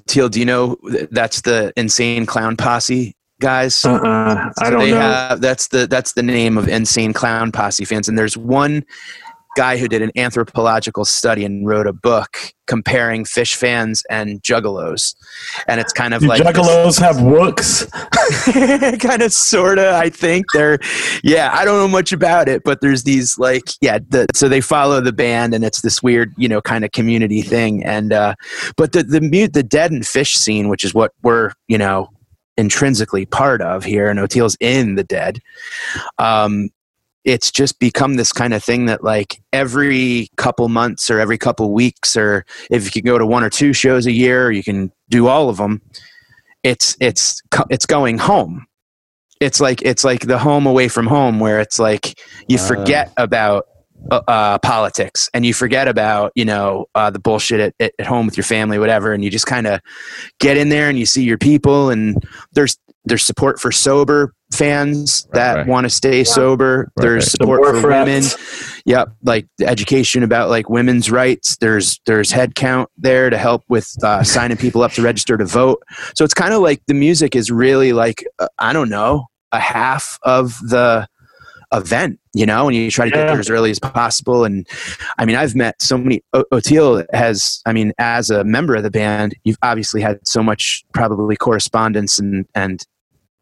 Teal, do you know that's the insane clown posse guys? Uh-uh, I don't they know. Have, that's the that's the name of insane clown posse fans. And there's one guy who did an anthropological study and wrote a book comparing Phish fans and juggalos. And it's kind of Do like this- juggalos have wooks? [laughs] kind of sorta i think they're yeah i don't know much about it but there's these like yeah the, so they follow the band and it's this weird you know kind of community thing and uh but the the mute the dead and Phish scene which is what we're you know intrinsically part of here and Oteil's in the dead um it's just become this kind of thing that like every couple months or every couple weeks or if you can go to one or two shows a year you can do all of them it's it's it's going home it's like it's like the home away from home where it's like you Ah. forget about uh, uh, politics and you forget about you know uh, the bullshit at, at home with your family whatever and you just kind of get in there and you see your people and there's there's support for sober fans Right, that right. want to stay sober Right, there's right. support war for women. Yep, like the education about like women's rights. There's there's HeadCount there to help with uh, [laughs] signing people up to register to vote. So it's kind of like the music is really like uh, I don't know a half of the event, you know, and you try to get Yeah. there as early as possible. And I mean, I've met so many. O- Oteil has, I mean, as a member of the band, you've obviously had so much probably correspondence and and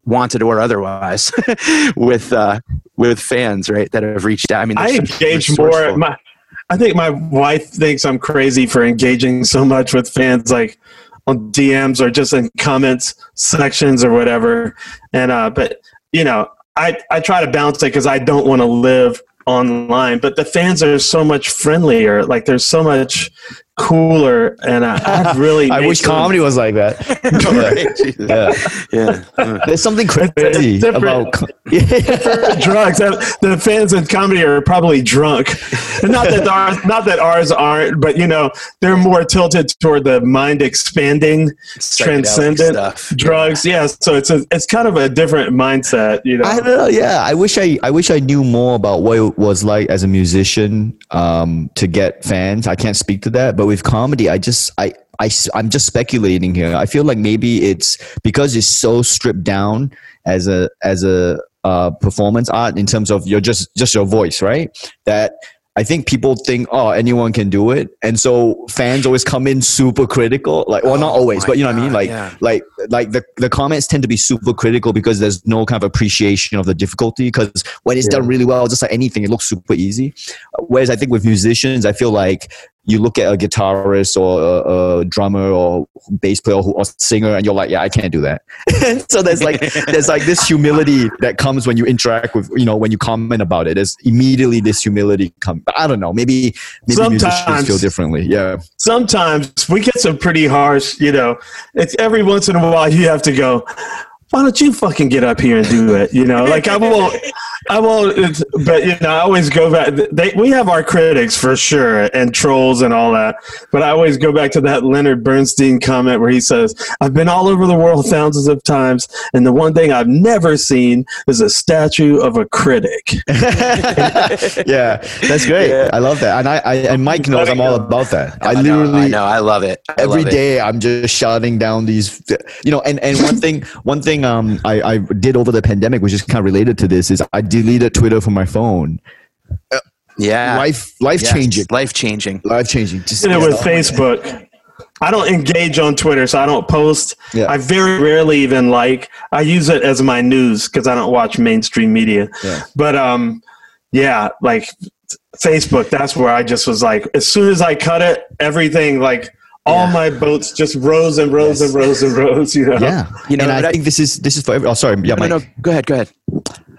wanted or otherwise [laughs] with uh with fans right that have reached out i mean I engage more. My, I think my wife thinks I'm crazy for engaging so much with fans, like on DMs or just in comments sections or whatever. And uh, but you know, I I try to balance it because I don't want to live online. But the fans are so much friendlier. Like there's so much cooler, and I, I [laughs] really I wish them- comedy was like that. [laughs] [laughs] yeah. yeah Uh, There's something crazy about. co- drugs. The fans in comedy are probably drunk. And not that ours, not that ours aren't, but you know, they're more tilted toward the mind expanding transcendent stuff drugs. Yeah, so it's a it's kind of a different mindset, you know. I don't know. Yeah, I wish I I wish I knew more about what it was like as a musician um, to get fans. I can't speak to that, but with comedy, I just I. I, I'm just speculating here. I feel like maybe it's because it's so stripped down as a as a uh, performance art in terms of your just just your voice, right? That I think people think, oh, anyone can do it, and so fans always come in super critical. Like, well, not Oh always, but you know what I mean. Like, yeah. like, like the the comments tend to be super critical because there's no kind of appreciation of the difficulty. Because when it's done really well, just like anything, it looks super easy. Whereas I think with musicians, I feel like you look at a guitarist or a, a drummer or bass player or, or singer, and you're like, yeah, I can't do that. [laughs] so there's like there's like this humility that comes when you interact with you know when you comment about it. There's immediately this humility come. I don't know. Maybe maybe musicians feel differently. Yeah. sometimes we get some pretty harsh, you know. It's every once in a while you have to go, why don't you fucking get up here and do it? You know, like I won't, I won't, but you know, I always go back. They, we have our critics for sure and trolls and all that, but I always go back to that Leonard Bernstein comment where he says, I've been all over the world thousands of times, and the one thing I've never seen is a statue of a critic. [laughs] yeah, that's great. I love that, and I, I and Mike knows I'm all about that. I I know, literally I know, I love it. I every love it. I'm just shouting down these, you know. And and one thing, one thing um I I did over the pandemic, which is kind of related to this, is I deleted Twitter from my phone. Yeah, Life life Yes, changing, life changing. life changing. Just did it with Facebook. I don't engage on Twitter, so I don't post. Yeah. I very rarely even like. I use it as my news because I don't watch mainstream media. Yeah. But um, yeah, like Facebook. That's where I just was like, as soon as I cut it, everything like all Yeah. my boats just rose and rose and rose and rose. You know. Yeah, You know, and I I- think this is this is for every. Oh, sorry, yeah, No, Mike. no, go ahead, go ahead.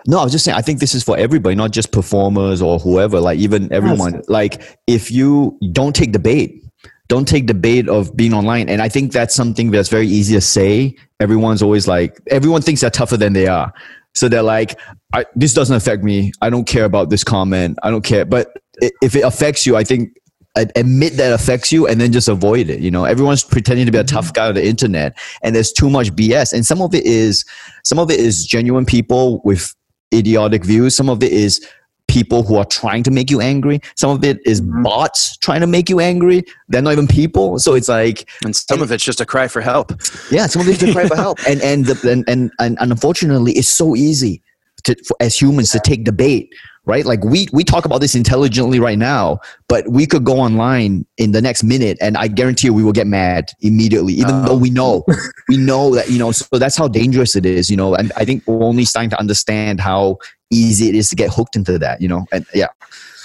No, I was just saying. I think this is for everybody, not just performers or whoever. Like even everyone. Like if you don't take the bait, don't take the bait of being online. And I think that's something that's very easy to say. Everyone's always like, everyone thinks they're tougher than they are. So they're like, I, this doesn't affect me. I don't care about this comment. I don't care. But if it affects you, I think admit that affects you and then just avoid it. You know, everyone's pretending to be a mm-hmm. tough guy on the internet, and there's too much BS. And some of it is, some of it is genuine people with idiotic views. Some of it is people who are trying to make you angry. Some of it is mm-hmm. bots trying to make you angry. They're not even people. So it's like, And some of it's just a cry for help. yeah, some of it is to cry for help. And and, the, and and and unfortunately, it's so easy to for, as humans to take the bait. Right, like we we talk about this intelligently right now, but we could go online in the next minute, and I guarantee you, we will get mad immediately, even though we know, uh-huh. [laughs] we know that you know. So that's how dangerous it is, you know. And I think we're only starting to understand how easy it is to get hooked into that, you know. And yeah,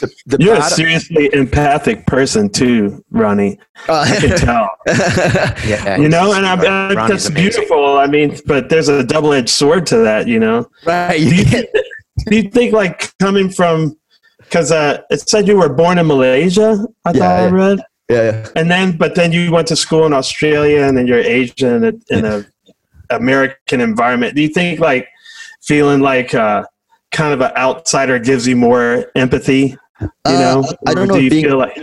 The, the You're a seriously empathic person too, Ronny. Uh, I can tell. [laughs] yeah, You know, and I, I, uh, that's amazing. beautiful. I mean, but there's a double-edged sword to that. You know. right. you, [laughs] think, do you think like coming from because uh, it said you were born in malaysia i Yeah, thought i read. Yeah, yeah. and then but then you went to school in australia and then you're asian in a, in a american environment. Do you think like feeling like uh, kind of an outsider gives you more empathy you Uh, know? I don't know do you being- feel like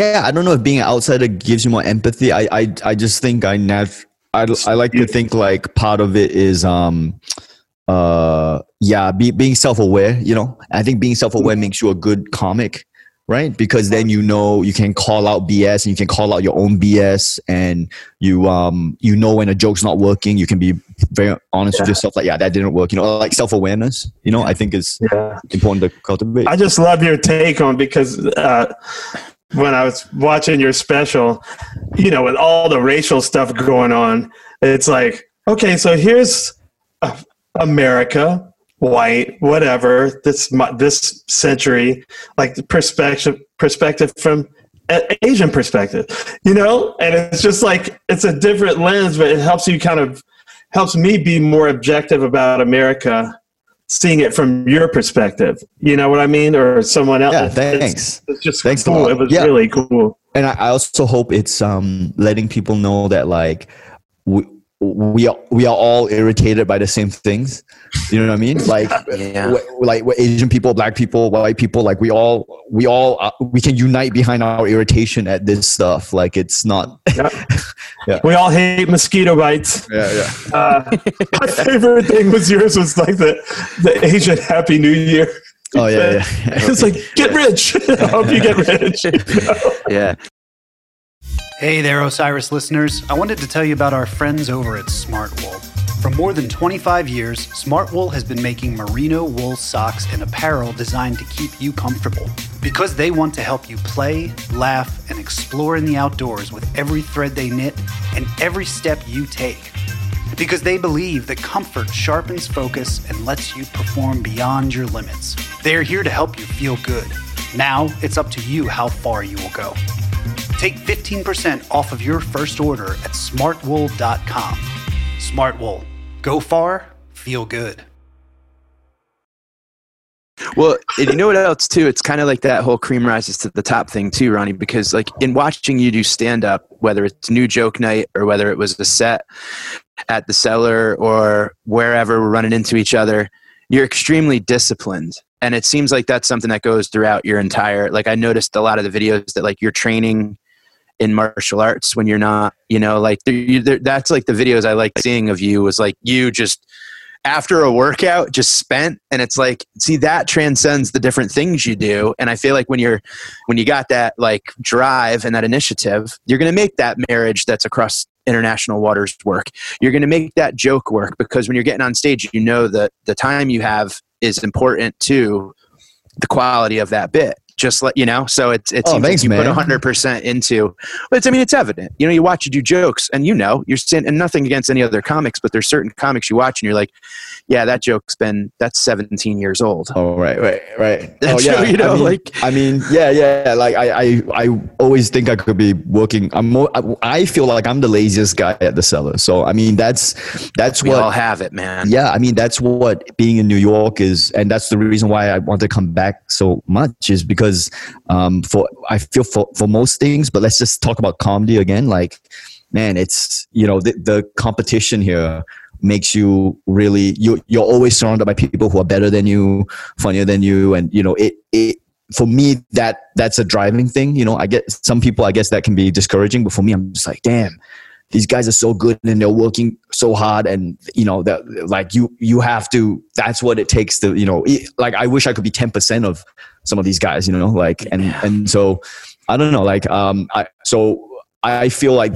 yeah i don't know if being an outsider gives you more empathy. I i, I just think i nav I, I like to think like part of it is um uh yeah be, being self-aware you know? I think being self-aware makes you a good comic right? Because then you know you can call out bs and you can call out your own bs and you um you know when a joke's not working you can be very honest with yourself like yeah that didn't work you know? Like self-awareness you know i think is yeah. important to cultivate. I just love your take on because uh, when I was watching your special, you know, with all the racial stuff going on, it's like, okay, so here's uh, America, white, whatever, this this century, like the perspective perspective from a- Asian perspective, you know, and it's just like it's a different lens, but it helps you kind of helps me be more objective about America seeing it from your perspective. You know what I mean? Or someone else. yeah thanks It's, just Thanks cool. It was Yeah. really cool. and I, I also hope it's um letting people know that like we we are we are all irritated by the same things. You know what I mean? [laughs] Like Yeah. w- like we're Asian people, black people, white people, like we all we all uh, we can unite behind our irritation at this stuff. Like it's not. [laughs] Yeah. We all hate mosquito bites. Yeah, yeah. Uh, [laughs] my favorite thing was yours was like the, the Asian Happy New Year. Oh yeah, yeah. It's like, get rich. I hope you get rich. You know? yeah. Hey there, Osiris listeners. I wanted to tell you about our friends over at Smartwool. For more than 25 years, Smartwool has been making merino wool socks and apparel designed to keep you comfortable. Because they want to help you play, laugh, and explore in the outdoors with every thread they knit and every step you take. Because they believe that comfort sharpens focus and lets you perform beyond your limits. They are here to help you feel good. Now, it's up to you how far you will go. Take 15% off of your first order at smartwool.com. Smartwool. Go far, feel good. Well, and you know what else too? It's kind of like that whole cream rises to the top thing too, Ronny. Because like in watching you do stand up, whether it's new joke night or whether it was a set at the Cellar or wherever we're running into each other, you're extremely disciplined, and it seems like that's something that goes throughout your entire. Like I noticed a lot of the videos that like you're training in martial arts when you're not, you know, like there, you, there, that's like the videos I like seeing of you was like you just after a workout just spent and it's like see that transcends the different things you do and i feel like when you're when you got that like drive and that initiative you're going to make that marriage that's across international waters work. You're going to make that joke work because when you're getting on stage you know that the time you have is important to the quality of that bit just let you know so it's it Oh, thanks, like you man. put 100% into but it's, i mean it's evident you know you watch you do jokes and you know you're saying and nothing against any other comics but there's certain comics you watch and you're like yeah that joke's been that's 17 years old Oh right, right, right. [laughs] That's oh yeah, you know, I mean, like- I mean, yeah, yeah. Like I, I, I always think I could be working. I'm more. I, I feel like I'm the laziest guy at the Cellar. So I mean, that's that's we what. all have it man yeah, I mean that's what being in New York is, and that's the reason why I want to come back so much is because um, for I feel for for most things, but let's just talk about comedy again. Like, man, it's you know the, the competition here makes you really you you're always surrounded by people who are better than you, funnier than you, and you know it it for me that that's a driving thing. You know, I get some people I guess that can be discouraging, but for me, I'm just like, damn these guys are so good and they're working so hard and you know that like you you have to that's what it takes to you know like i wish i could be 10% of some of these guys you know like and and so i don't know like um i so i feel like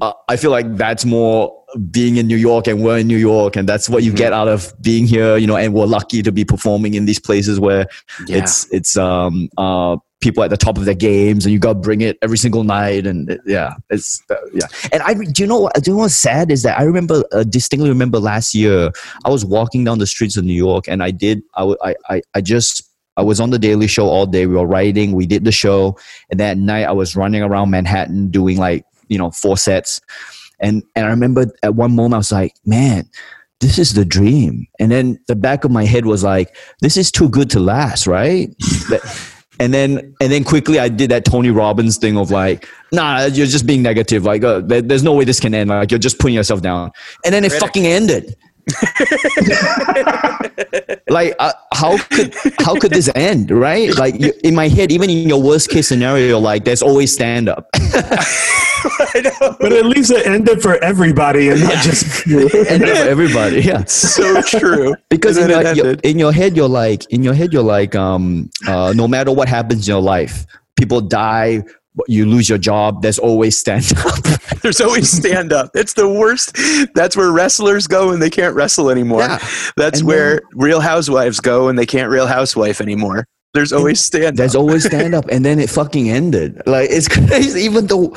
uh, i feel like that's more being in new york and we're in new york and that's what you get out of being here you know and we're lucky to be performing in these places where Yeah. it's it's um uh people at the top of their games and you got to bring it every single night and it- yeah it's uh, yeah and i do you know what do you know what's sad is that i remember uh, distinctly remember last year i was walking down the streets of new york and i did I, I, I just I was on the Daily Show all day. We were writing. We did the show, and that night I was running around Manhattan doing like you know four sets. And and I remember at one moment I was like, man, this is the dream. And then the back of my head was like, this is too good to last, right? [laughs] And then and then quickly I did that Tony Robbins thing of like, nah, you're just being negative. Like, uh, there- there's no way this can end. Like, you're just putting yourself down. And then it fucking ended. [laughs] like uh, how could how could this end right? Like you, in my head even in your worst case scenario like there's always stand up [laughs] But at least it ended for everybody and not just [laughs] you. and for everybody yeah. So true. Because in And then your, it your- ended. in your head you're like in your head you're like um uh, no matter what happens in your life people die you lose your job there's always stand [laughs] up There's always stand up. It's the worst. That's where wrestlers go and they can't wrestle anymore. Yeah. That's And where real housewives go and they can't real housewife anymore. There's always stand up. there's always [laughs] stand up and then it fucking ended like it's [laughs] crazy even though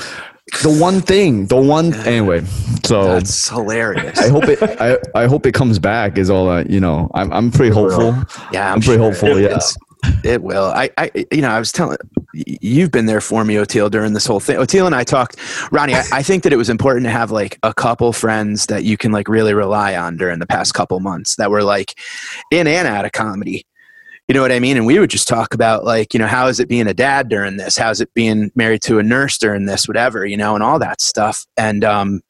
the one thing the one anyway so That's hilarious. I hope it. I, I hope it comes back. Is all that You know. I'm. I'm pretty hopeful. yeah, I'm, pretty hopeful. Yeah. It's- It will. I, I, you know, I was telling you've been there for me, Oteil, during this whole thing. Oteil and I talked, Ronny. I, I think that it was important to have like a couple friends that you can like really rely on during the past couple months that were like in and out of comedy. You know what I mean? And we would just talk about like, you know, how is it being a dad during this? How's it being married to a nurse during this? Whatever, you know, and all that stuff. And um,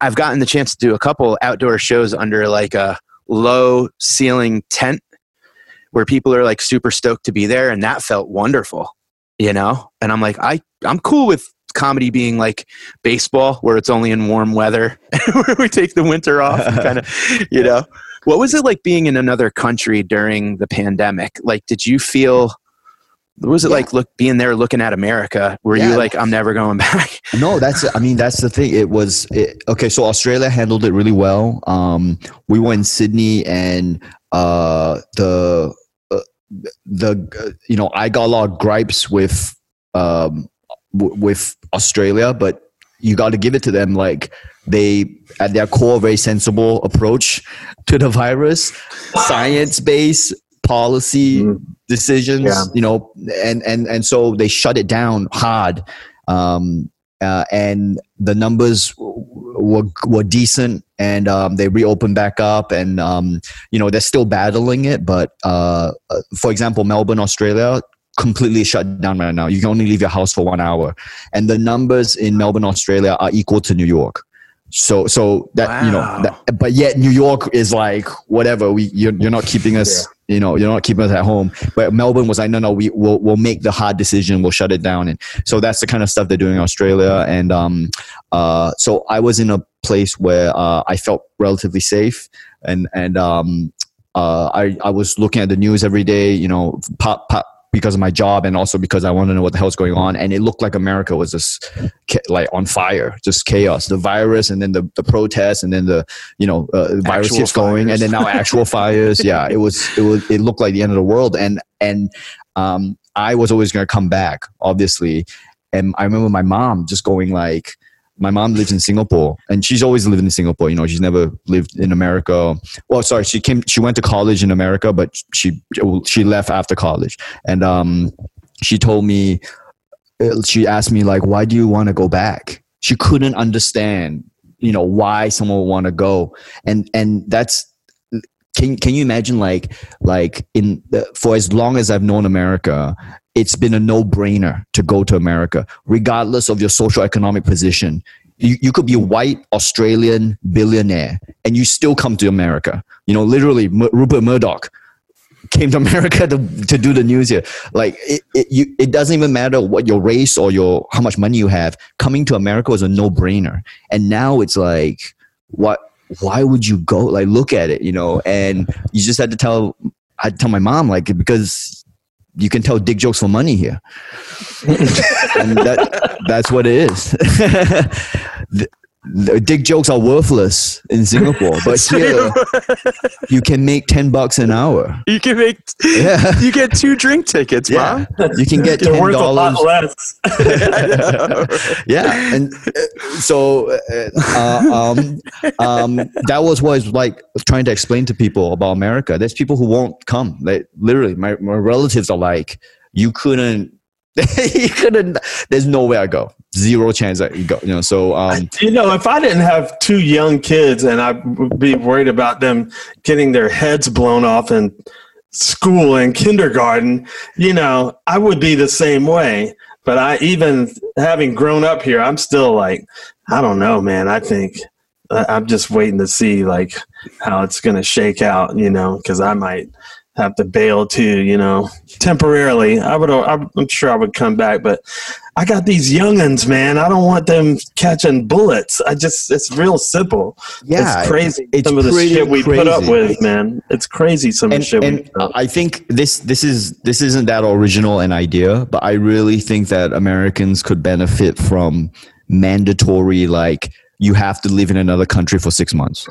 I've gotten the chance to do a couple outdoor shows under like a low ceiling tent where people are like super stoked to be there and that felt wonderful you know and i'm like i i'm cool with comedy being like baseball where it's only in warm weather [laughs] where we take the winter off [laughs] kind of you know what was it like being in another country during the pandemic like did you feel What was it like look being there looking at America? Were Yeah. you like, I'm never going [laughs] back? No, that's I mean that's the thing. It was it, okay. So Australia handled it really well. Um, we were in Sydney, and uh, the uh, the you know I got a lot of gripes with um, w- with Australia, but you got to give it to them. Like they at their core, very sensible approach to the virus, science based policy Mhm. decisions. Yeah. You know, and and and so they shut it down hard. Um, uh, and the numbers were were decent, and um, they reopened back up, and um, you know they're still battling it. But uh, uh, for example, Melbourne, Australia, completely shut down right now. You can only leave your house for one hour, and the numbers in Melbourne, Australia, are equal to New York. So, so that you know, that, but yet New York is like whatever. We you're, you're not keeping us. You know, you're not keeping us at home. But Melbourne was like, no, no, we will we'll make the hard decision. We'll shut it down. And so that's the kind of stuff they're doing in Australia. And um, uh, so I was in a place where uh, I felt relatively safe, and and um, uh, I I was looking at the news every day. You know, pop pop because of my job and also because I wanted to know what the hell's going on. And it looked like America was just like on fire, just chaos. The virus, and then the, the protests, and then the you know uh, the virus Actual keeps going, and then now actual [laughs] fires. Yeah, it was it was it looked like the end of the world. And and um, I was always going to come back, obviously. And I remember my mom just going like. My mom lives in Singapore, and she's always lived in Singapore. You know, she's never lived in America. Well, sorry, she came. She went to college in America, but she she left after college and um, she told me she asked me like why do you want to go back she couldn't understand you know why someone would want to go and and that's can can you imagine like like in the, for as long as I've known America it's been a no-brainer to go to America regardless of your social economic position you, you could be a white Australian billionaire and you still come to America you know literally M- Rupert Murdoch came to [laughs] America to, to do the news here. Like it, it, you, it doesn't even matter what your race or your how much money you have. Coming to America was a no brainer, and now it's like, what? Why would you go? Like, look at it, you know. And you just had to tell. I tell my mom like because you can tell dick jokes for money here, [laughs] and that that's what it is. [laughs] the, the dick jokes are worthless in Singapore, [laughs] but here you can make ten bucks an hour. You can make Yeah. [laughs] you get two drink tickets, Yeah, Bob. you can get They're ten worth a lot dollars. less. [laughs] Yeah, and uh, so uh, uh, um, um, that was what I was like trying to explain to people about America. There's people who won't come. Like literally, my, my relatives are like, you couldn't, [laughs] you couldn't. There's nowhere I go. Zero chance that you go. You know. So um, You know, if I didn't have two young kids and I would be worried about them getting their heads blown off in school and kindergarten, you know, I would be the same way. But I, even having grown up here, I'm still like, I don't know, man. I think I'm just waiting to see like how it's going to shake out, you know, because I might have to bail too, you know, temporarily. I would, I'm sure I would come back, but I got these youngins, man. I don't want them catching bullets. I just, it's real simple. yeah, it's crazy. it's some of the shit we put up with, man. It's crazy. Some of the and, shit we and put up. I think this this is this isn't that original an idea, but I really think that Americans could benefit from mandatory like you have to live in another country for six months.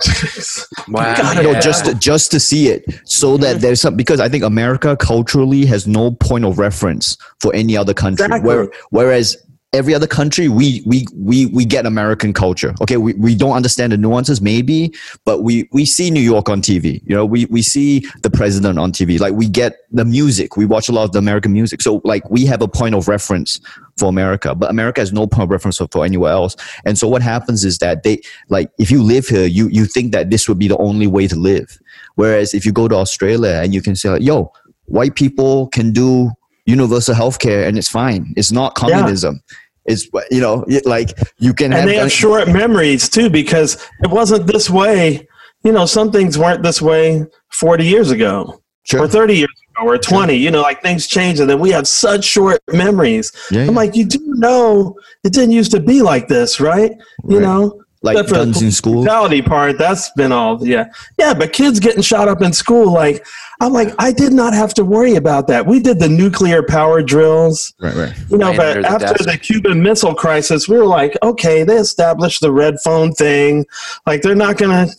[laughs] Wow. No, just to, just to see it, so that there's some because I think America culturally has no point of reference for any other country. Exactly. Where, whereas every other country, we we we we get American culture. Okay, we, we don't understand the nuances maybe, but we we see New York on TV. You know, we we see the president on TV. Like we get the music. We watch a lot of the American music. So like we have a point of reference for America, but America has no point of reference for, for anywhere else. And so what happens is that they like if you live here, you you think that this would be the only way to live. Whereas if you go to Australia and you can say like, yo, white people can do universal healthcare and it's fine. It's not communism. It's you know like you can and have, they have short memories too because it wasn't this way. You know, some things weren't this way 40 years ago Sure. or 30 years ago or 20. You know, like things change and then we have such short memories. Yeah, I'm yeah. like, you do know it didn't used to be like this, right? You know, like except for the guns in school. brutality part, that's been all, yeah. Yeah, but kids getting shot up in school, like, I'm like, I did not have to worry about that. We did the nuclear power drills. Right, right. You know, Right but the after desk. the Cuban Missile Crisis, we were like, okay, they established the red phone thing. Like, they're not going to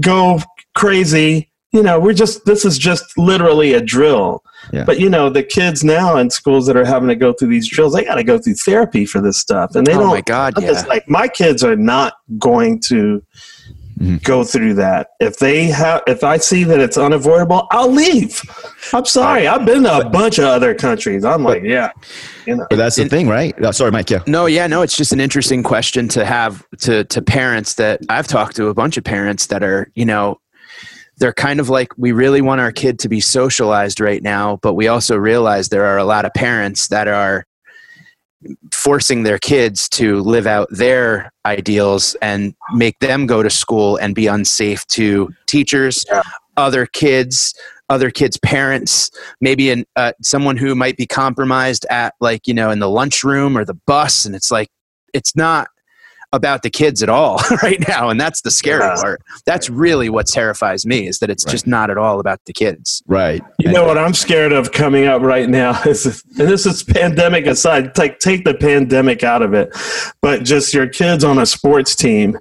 go crazy. You know, we're just, this is just literally a drill. Yeah. But, you know, the kids now in schools that are having to go through these drills, they got to go through therapy for this stuff. And they oh don't, my god, yeah. like, my kids are not going to Mhm. go through that. If they have, if I see that it's unavoidable, I'll leave. I'm sorry. I've been to a bunch of other countries. I'm like, yeah, you know. But that's the In- thing, right? Uh, sorry, Mike. Yeah. No, yeah, no, it's just an interesting question to have to to parents that I've talked to a bunch of parents that are, you know, they're kind of like we really want our kid to be socialized right now, but we also realize there are a lot of parents that are forcing their kids to live out their ideals and make them go to school and be unsafe to teachers, Yeah. other kids, other kids' parents, maybe in uh, someone who might be compromised at like you know in the lunchroom or the bus, and it's like it's not about the kids at all [laughs] right now, and that's the scary Yeah. part. That's really what terrifies me is that it's just not at all about the kids. Right. You know what I'm scared of coming up right now [laughs] is, and this is pandemic aside, take take the pandemic out of it, but just your kids on a sports team,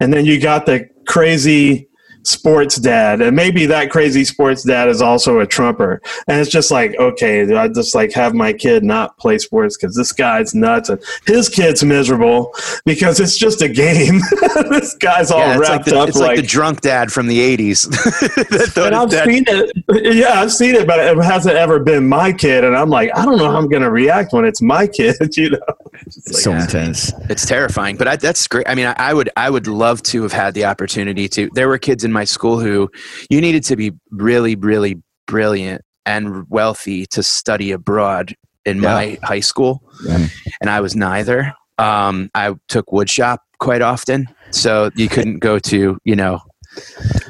and then you got the crazy sports dad, and maybe that crazy sports dad is also a trumper, and it's just like, okay, I just like have my kid not play sports because this guy's nuts, and his kid's miserable because it's just a game. [laughs] this guy's all Yeah, it's like wrapped the, up it's like, the drunk dad from the '80s. [laughs] that and I've seen it. Yeah, I've seen it, but it hasn't ever been my kid. And I'm like, I don't know how I'm going to react when it's my [laughs] kid. You know, It's like, so intense. It's terrifying, but I, that's great. I mean, I, I would, I would love to have had the opportunity to. There were kids in my school who you needed to be really, really brilliant and wealthy to study abroad in Yeah. my high school, Yeah. and I was neither. Um, I took woodshop quite often, so you couldn't go to, you know, I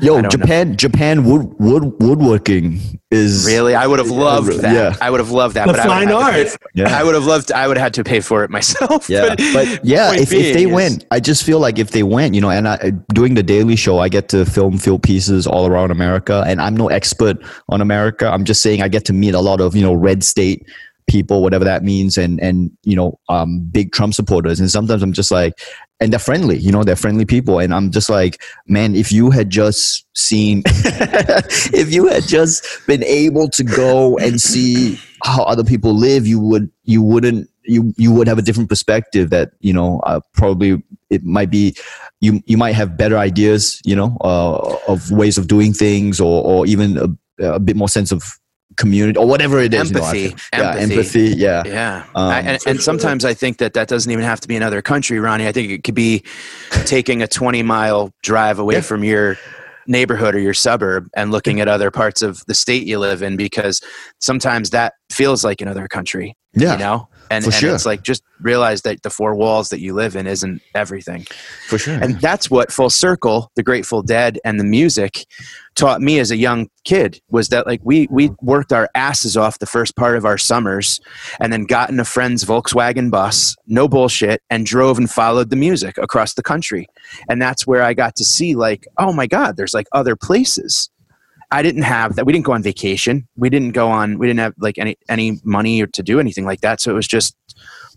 Yo, don't know. Japan, Japan wood wood woodworking is really. I would have loved that. Yeah. I would have loved that. The but I would fine have had to pay art. for- Yeah. I would have loved. I would have had to pay for it myself. Yeah, but [laughs] yeah, if, if they being is- went, I just feel like if they went, you know, and I, doing the Daily Show, I get to film field pieces all around America, and I'm no expert on America. I'm just saying I get to meet a lot of you know red state people, whatever that means, and and you know, um, big Trump supporters, and sometimes I'm just like, and they're friendly, you know, they're friendly people, and I'm just like, man, if you had just seen, [laughs] if you had just been able to go and see how other people live, you would you wouldn't you you would have a different perspective that you know uh, probably it might be you you might have better ideas you know uh, of ways of doing things or or even a, a bit more sense of community or whatever it is you know, Empathy. yeah Empathy. empathy yeah Yeah, Um, I, and, and sometimes I think that that doesn't even have to be another country, Ronny. I think it could be taking a twenty mile drive away Yeah. from your neighborhood or your suburb and looking at other parts of the state you live in because sometimes that feels like another country. yeah you know, and, and sure. it's like just realize that the four walls that you live in isn't everything. for sure And that's what Full Circle, the Grateful Dead, and the music taught me as a young kid was that like we we worked our asses off the first part of our summers and then got in a friend's Volkswagen bus, no bullshit, and drove and followed the music across the country. And that's where I got to see like, oh my God, there's like other places. I didn't have that. We didn't go on vacation. We didn't go on. We didn't have like any any money or to do anything like that. So it was just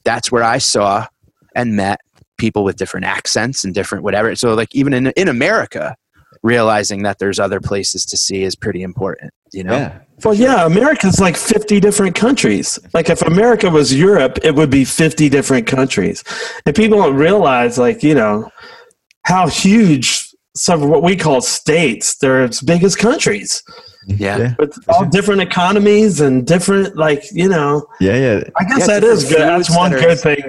that's where I saw and met people with different accents and different whatever. So like even in in America, realizing that there's other places to see is pretty important. You know. yeah Well, yeah, America's like 50 different countries. Like if America was Europe, it would be 50 different countries. And people don't realize, like, you know, how huge some of what we call states, they're as big as countries Yeah. yeah with all different economies and different, like, you know, yeah yeah I guess Yeah, that is good. That's foods one good thing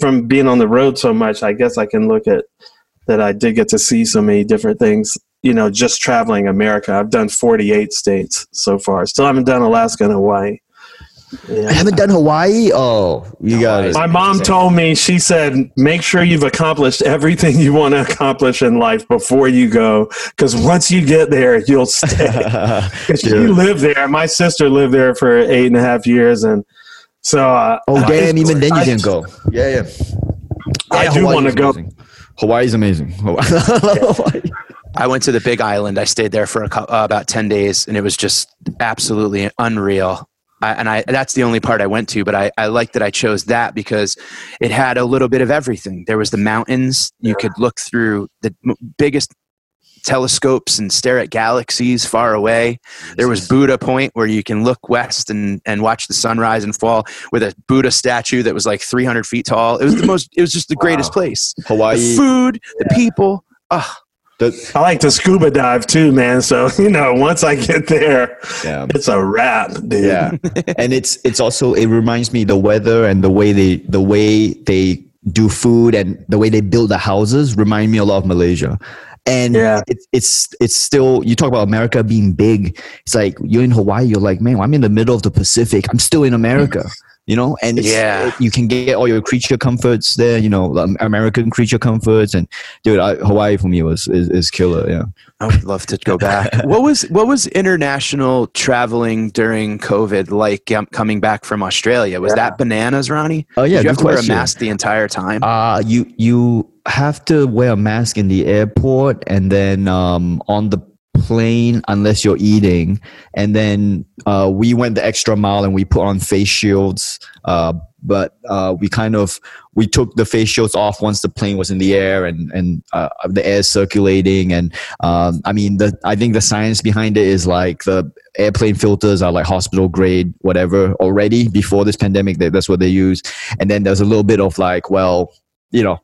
from being on the road so much. I guess I can look at that I did get to see so many different things, you know, just traveling America. I've done 48 states so far. Still haven't done Alaska and Hawaii. I haven't done Hawaii. Oh, you got it. My mom told me, she said, make sure you've accomplished everything you want to accomplish in life before you go. Because once you get there, you'll stay. Because she Dude. lived there. My sister lived there for eight and a half years. And so, uh, Oh I- damn! Even then you I- didn't go. Yeah, yeah. I Yeah, do Hawaii want to is go. amazing. Hawaii's amazing. [laughs] Hawaii. I went to the Big Island. I stayed there for a, cou- uh, about ten days, and it was just absolutely unreal. I, and I that's the only part I went to, but I, I like that I chose that because it had a little bit of everything. There was the mountains. You could look through the m- biggest telescopes and stare at galaxies far away. There was Buddha Point where you can look west and, and watch the sunrise and fall with a Buddha statue that was like 300 feet tall. It was the [clears throat] most, it was just the greatest place. Hawaii. The food, the people. Oh, I like to scuba dive too, man. So [laughs] you know, once I get there, yeah. it's a wrap, dude. yeah and it's it's also it reminds me the weather and the way they the way they do food and the way they build the houses remind me a lot of malaysia and Yeah. it's it's it's still you talk about america being big it's like you're in hawaii you're like man i'm in the middle of the pacific i'm still in america you know and Yeah. you can get all your creature comforts there you know american creature comforts and dude I, hawaii for me was is, is killer yeah I would love to go back. [laughs] what was what was international traveling during COVID like um, coming back from Australia? Was that bananas, Ronny? Oh, yeah, Did you have to wear a mask the entire time? Uh you you have to wear a mask in the airport and then um on the plane unless you're eating. And then uh we went the extra mile and we put on face shields. Uh but uh we kind of we took the face shields off once the plane was in the air and and uh, the air circulating and um I mean the I think the science behind it is like the airplane filters are like hospital grade whatever already before this pandemic that, that's what they use and then there's a little bit of like well you know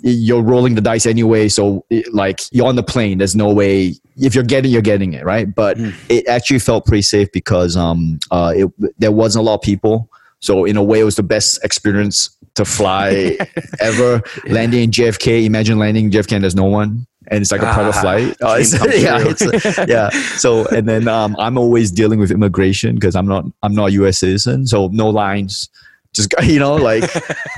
you're rolling the dice anyway so like you're on the plane. There's no way. If you're getting you're getting it right? But Mm. it actually felt pretty safe because um uh it, there wasn't a lot of people. So in a way it was the best experience to fly [laughs] ever. Landing in JFK imagine landing in JFK and there's no one and it's like a private Ah, flight. Uh, [laughs] it's- [laughs] yeah, it's, yeah. So and then um I'm always dealing with immigration because I'm not I'm not a US citizen so no lines just [laughs] you know like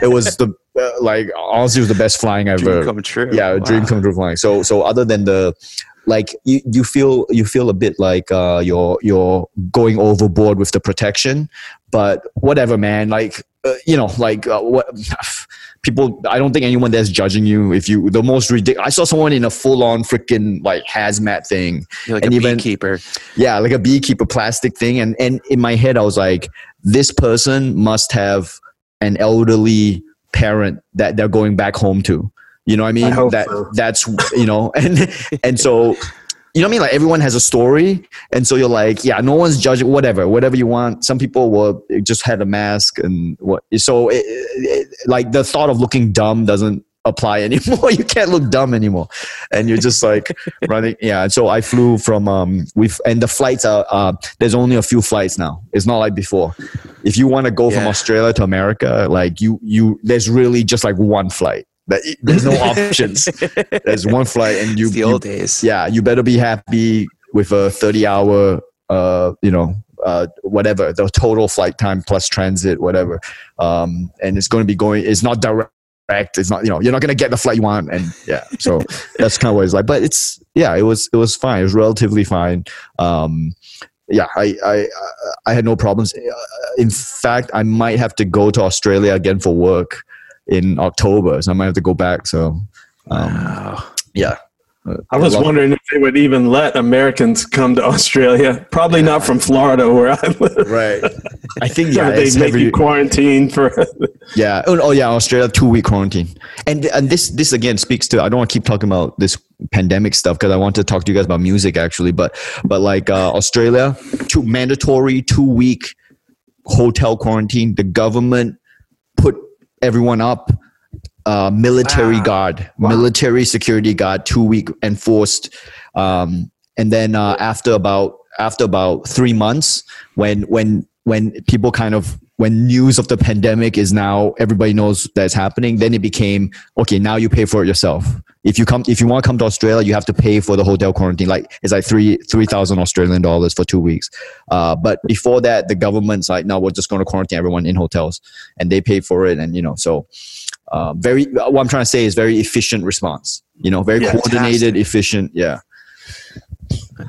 it was the uh, like honestly it was the best flying I've Dream ever. come true. yeah a dream come true flying. So so other than the like you, you feel you feel a bit like uh you're you're going overboard with the protection but whatever man like uh, you know like uh, what [sighs] people i don't think anyone there's judging you if you the most ridiculous i saw someone in a full-on freaking like hazmat thing. You're like and a even- beekeeper. yeah like a beekeeper plastic thing. And and in my head i was like this person must have an elderly parent that they're going back home to you know what i mean hope that so. that's you know [laughs] and and so you know what I mean? Like everyone has a story, and so you're like, yeah, no one's judging. Whatever, whatever you want. Some people were just had a mask, and what? So, it, it, like the thought of looking dumb doesn't apply [laughs] anymore. you can't look dumb anymore, and you're just like [laughs] running. Yeah. And so I flew from um, we've and the flights are uh, there's only a few flights now. It's not like before. If you want to go from Australia to America, like you you there's really just like one flight. That there's no options. [laughs] There's one flight, and you It's the you- old days. yeah, you better be happy with a 30 hour, uh, you know, uh, whatever the total flight time plus transit, whatever. Um, and it's going to be going, it's not direct. It's not, you know, you're not going to get the flight you want. And yeah, so [laughs] that's kind of what it's like, but it's, yeah, it was, it was fine. It was relatively fine. Um, yeah, I, I, I had no problems. Uh, In fact, I might have to go to Australia again for work in October. So I might have to go back. So, um, Wow. yeah. I was love- wondering if they would even let Americans come to Australia. Probably not from Florida, where I live. Right. I think yeah, [laughs] they make heavy- you quarantine for. [laughs] yeah. Oh, oh, yeah, Australia two week quarantine, and and this this again speaks to I don't want to keep talking about this pandemic stuff because I want to talk to you guys about music actually, but but like uh, Australia, two mandatory two week hotel quarantine. The government put everyone up. Uh, military Wow. guard, military security guard, two week enforced, um, and then uh, after about after about three months, when when when people kind of when news of the pandemic is now everybody knows that it's happening, then it became okay. Now you pay for it yourself. If you come, if you want to come to Australia, you have to pay for the hotel quarantine. Like it's like three three thousand Australian dollars for two weeks. Uh, but before that, the government's like, no, we're just going to quarantine everyone in hotels, and they pay for it. And you know, so uh, very. What I'm trying to say is very efficient response. You know, very Yeah, coordinated, efficient. Yeah.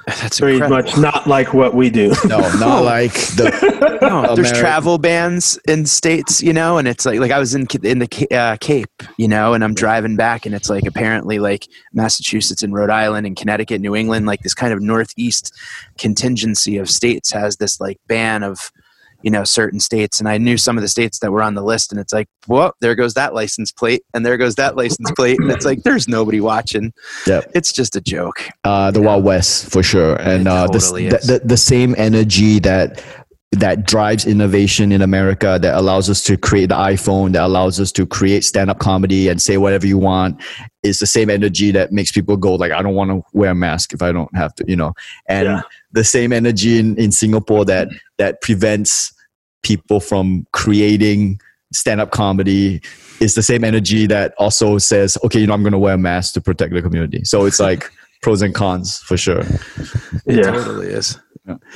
That's Very incredible. much not like what we do. No, not [laughs] like the. [laughs] No, there's travel bans in states, you know, and it's like like I was in in the uh, Cape, you know, and I'm driving back, and it's like apparently like Massachusetts and Rhode Island and Connecticut, New England, like this kind of northeast contingency of states has this like ban of you know certain states, and I knew some of the states that were on the list, and it's like, well, there goes that license plate, and there goes that license plate, and it's like there's nobody watching. Yep. It's just a joke. uh, the Wild West for sure, and uh, the, totally the, is. the the same energy that that drives innovation in America, that allows us to create the iPhone, that allows us to create stand up comedy and say whatever you want, is the same energy that makes people go like, I don't want to wear a mask if I don't have to, you know, and Yeah. the same energy in, in Singapore that that prevents people from creating stand up comedy is the same energy that also says, okay, you know, I'm going to wear a mask to protect the community. So it's like [laughs] pros and cons for sure. It Yeah. totally is.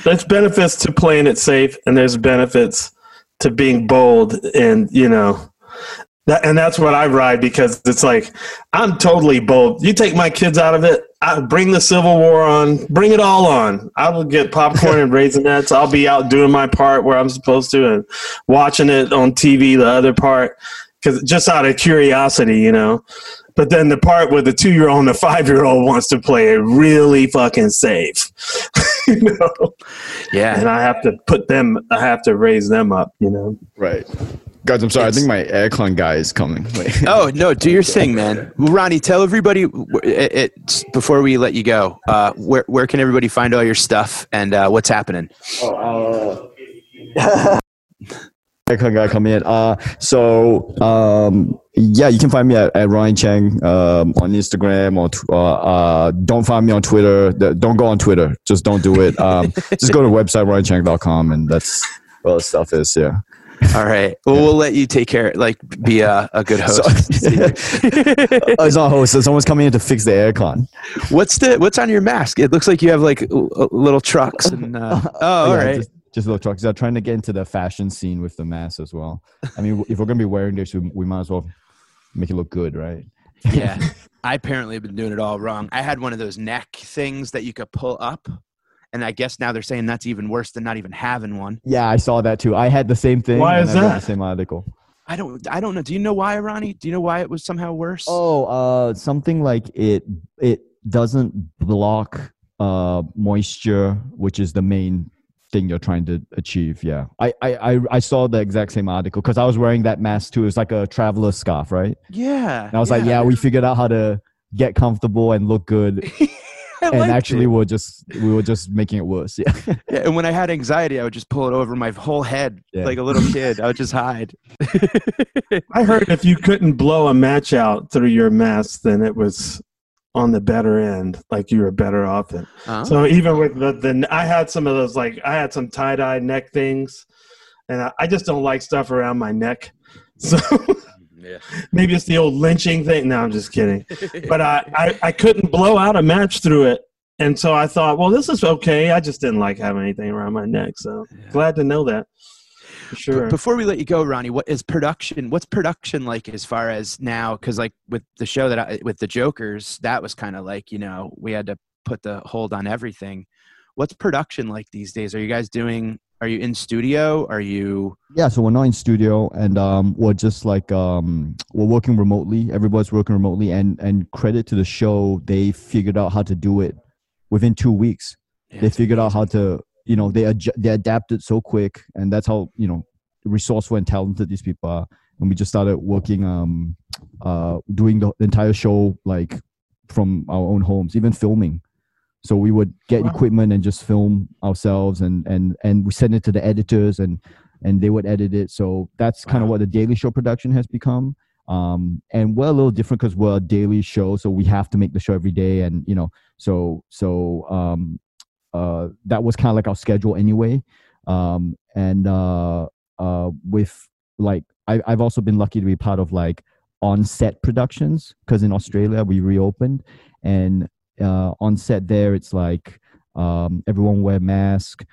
There's benefits to playing it safe, and there's benefits to being bold, and you know, that, and that's what I ride because it's like I'm totally bold. You take my kids out of it, I bring the Civil War on, bring it all on. I will get popcorn and [laughs] raisinets. I'll be out doing my part where I'm supposed to, and watching it on TV the other part because just out of curiosity, you know. But then the part where the two year old and the five year old wants to play it really fucking safe. [laughs] you know? Yeah. And I have to put them I have to raise them up, you know. Right. Guys, I'm sorry. I think my aircon guy is coming. [laughs] Wait. Oh no, do your thing, man. Well, Ronny, tell everybody it, it, before we let you go. Uh, where where can everybody find all your stuff and uh, what's happening? Oh, [laughs] aircon guy coming in. Uh, so um, yeah, you can find me at, at Ronny Chieng um, on Instagram or tw- uh, uh, don't find me on Twitter. Don't go on Twitter. Just don't do it. Um, [laughs] just go to the website ronnychieng.com and that's where the stuff is. Yeah. [laughs] All right. Well, we'll let you take care. Like, be a, a good host. [laughs] Oh, it's not host. Someone's coming in to fix the aircon. what's the what's on your mask? It looks like you have like l- l- little trucks and. Uh, [laughs] oh, all Yeah, right. Just, just little trucks. They're trying to get into the fashion scene with the mask as well. I mean, if we're gonna be wearing this, we, we might as well make it look good, right? yeah. I apparently have been doing it all wrong. I had one of those neck things that you could pull up, and I guess now they're saying that's even worse than not even having one. Yeah, I saw that too. I had the same thing. Why is that? The same article. I don't. I don't know. Do you know why, Ronny? Do you know why it was somehow worse? Oh, uh, something like it. It doesn't block uh moisture, which is the main thing you're trying to achieve. Yeah, I I I, I saw the exact same article because I was wearing that mask too. It's like a traveler scarf, right? yeah. And I was like, yeah, we figured out how to get comfortable and look good. [laughs] I and liked actually, it. we're just we were just making it worse. [laughs] Yeah. Yeah, and when I had anxiety, I would just pull it over my whole head Yeah. like a little kid. I would just hide. [laughs] I heard if you couldn't blow a match out through your mask, then it was on the better end, like you were better off it. Huh? So even with the, the I had some of those like I had some tie dye neck things, and I, I just don't like stuff around my neck. [laughs] So yeah. maybe it's the old lynching thing. No, I'm just kidding. [laughs] But I, I I couldn't blow out a match through it, and so I thought, well, this is okay. I just didn't like having anything around my neck. So glad to know that. For sure. Before we let you go, Ronny, what is production? What's production like as far as now? Because like with the show that I, with the Jokers, that was kind of like you know we had to put the hold on everything. What's production like these days? Are you guys doing? Are you in studio? Are you? Yeah, so we're not in studio, and um, we're just like um, we're working remotely. Everybody's working remotely, and and credit to the show, they figured out how to do it within two weeks. Yeah, they figured out how to, you know, they adju- they adapted so quick, and that's how you know resourceful and talented these people are. And we just started working, um, uh, doing the entire show like from our own homes, even filming. So we would get Wow. equipment and just film ourselves, and and and we send it to the editors, and and they would edit it. So that's kind of what the Daily Show production has become. Um, and we're a little different because we're a daily show, so we have to make the show every day, and you know, so so um, uh, that was kind of like our schedule anyway. Um, and uh, uh, with like, I, I've also been lucky to be part of like on-set productions because in Australia we reopened, and uh, on set there it's like um, everyone wear mask,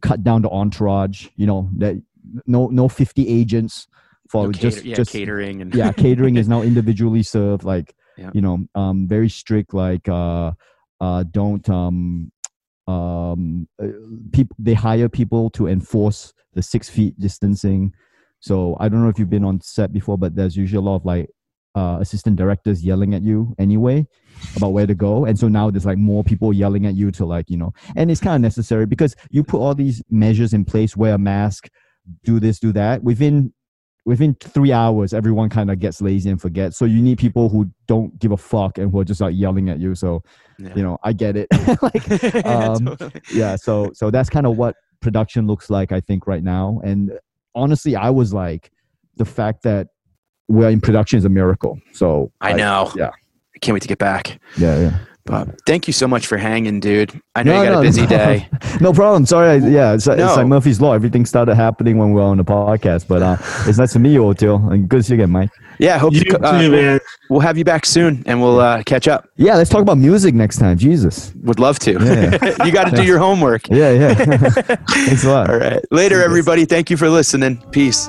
cut down the entourage. You know that no no fifty agents for no just cater- yeah, just catering and yeah catering is now [laughs] individually served like Yeah. you know um very strict like uh uh, don't um, um, uh, people they hire people to enforce the six feet distancing. So I don't know if you've been on set before, but there's usually a lot of like uh, assistant directors yelling at you anyway about where to go. And so now there's like more people yelling at you to like you know and it's kind of necessary because you put all these measures in place wear a mask do this do that. Within within three hours everyone kind of gets lazy and forgets. So you need people who don't give a fuck and who are just like yelling at you. So Yeah. you know i get it. [laughs] [laughs] Like um, Totally. yeah so so that's kind of what production looks like i think right now. And honestly i was like the fact that we're in production is a miracle so I know. yeah. I can't wait to get back. yeah yeah But thank you so much for hanging, dude. I know No, you got no, a busy no. day. [laughs] no problem sorry I, yeah it's, it's like murphy's law everything started happening when we were on the podcast but uh [laughs] it's nice to meet you Oteil and good to see you again mike Yeah, hope You to, uh, too, man. we'll have you back soon and we'll uh, catch up. yeah let's talk about music next time jesus Would love to. Yeah. [laughs] you got to do your homework. yeah yeah thanks a lot All right. Later, everybody. Thank you for listening. Peace.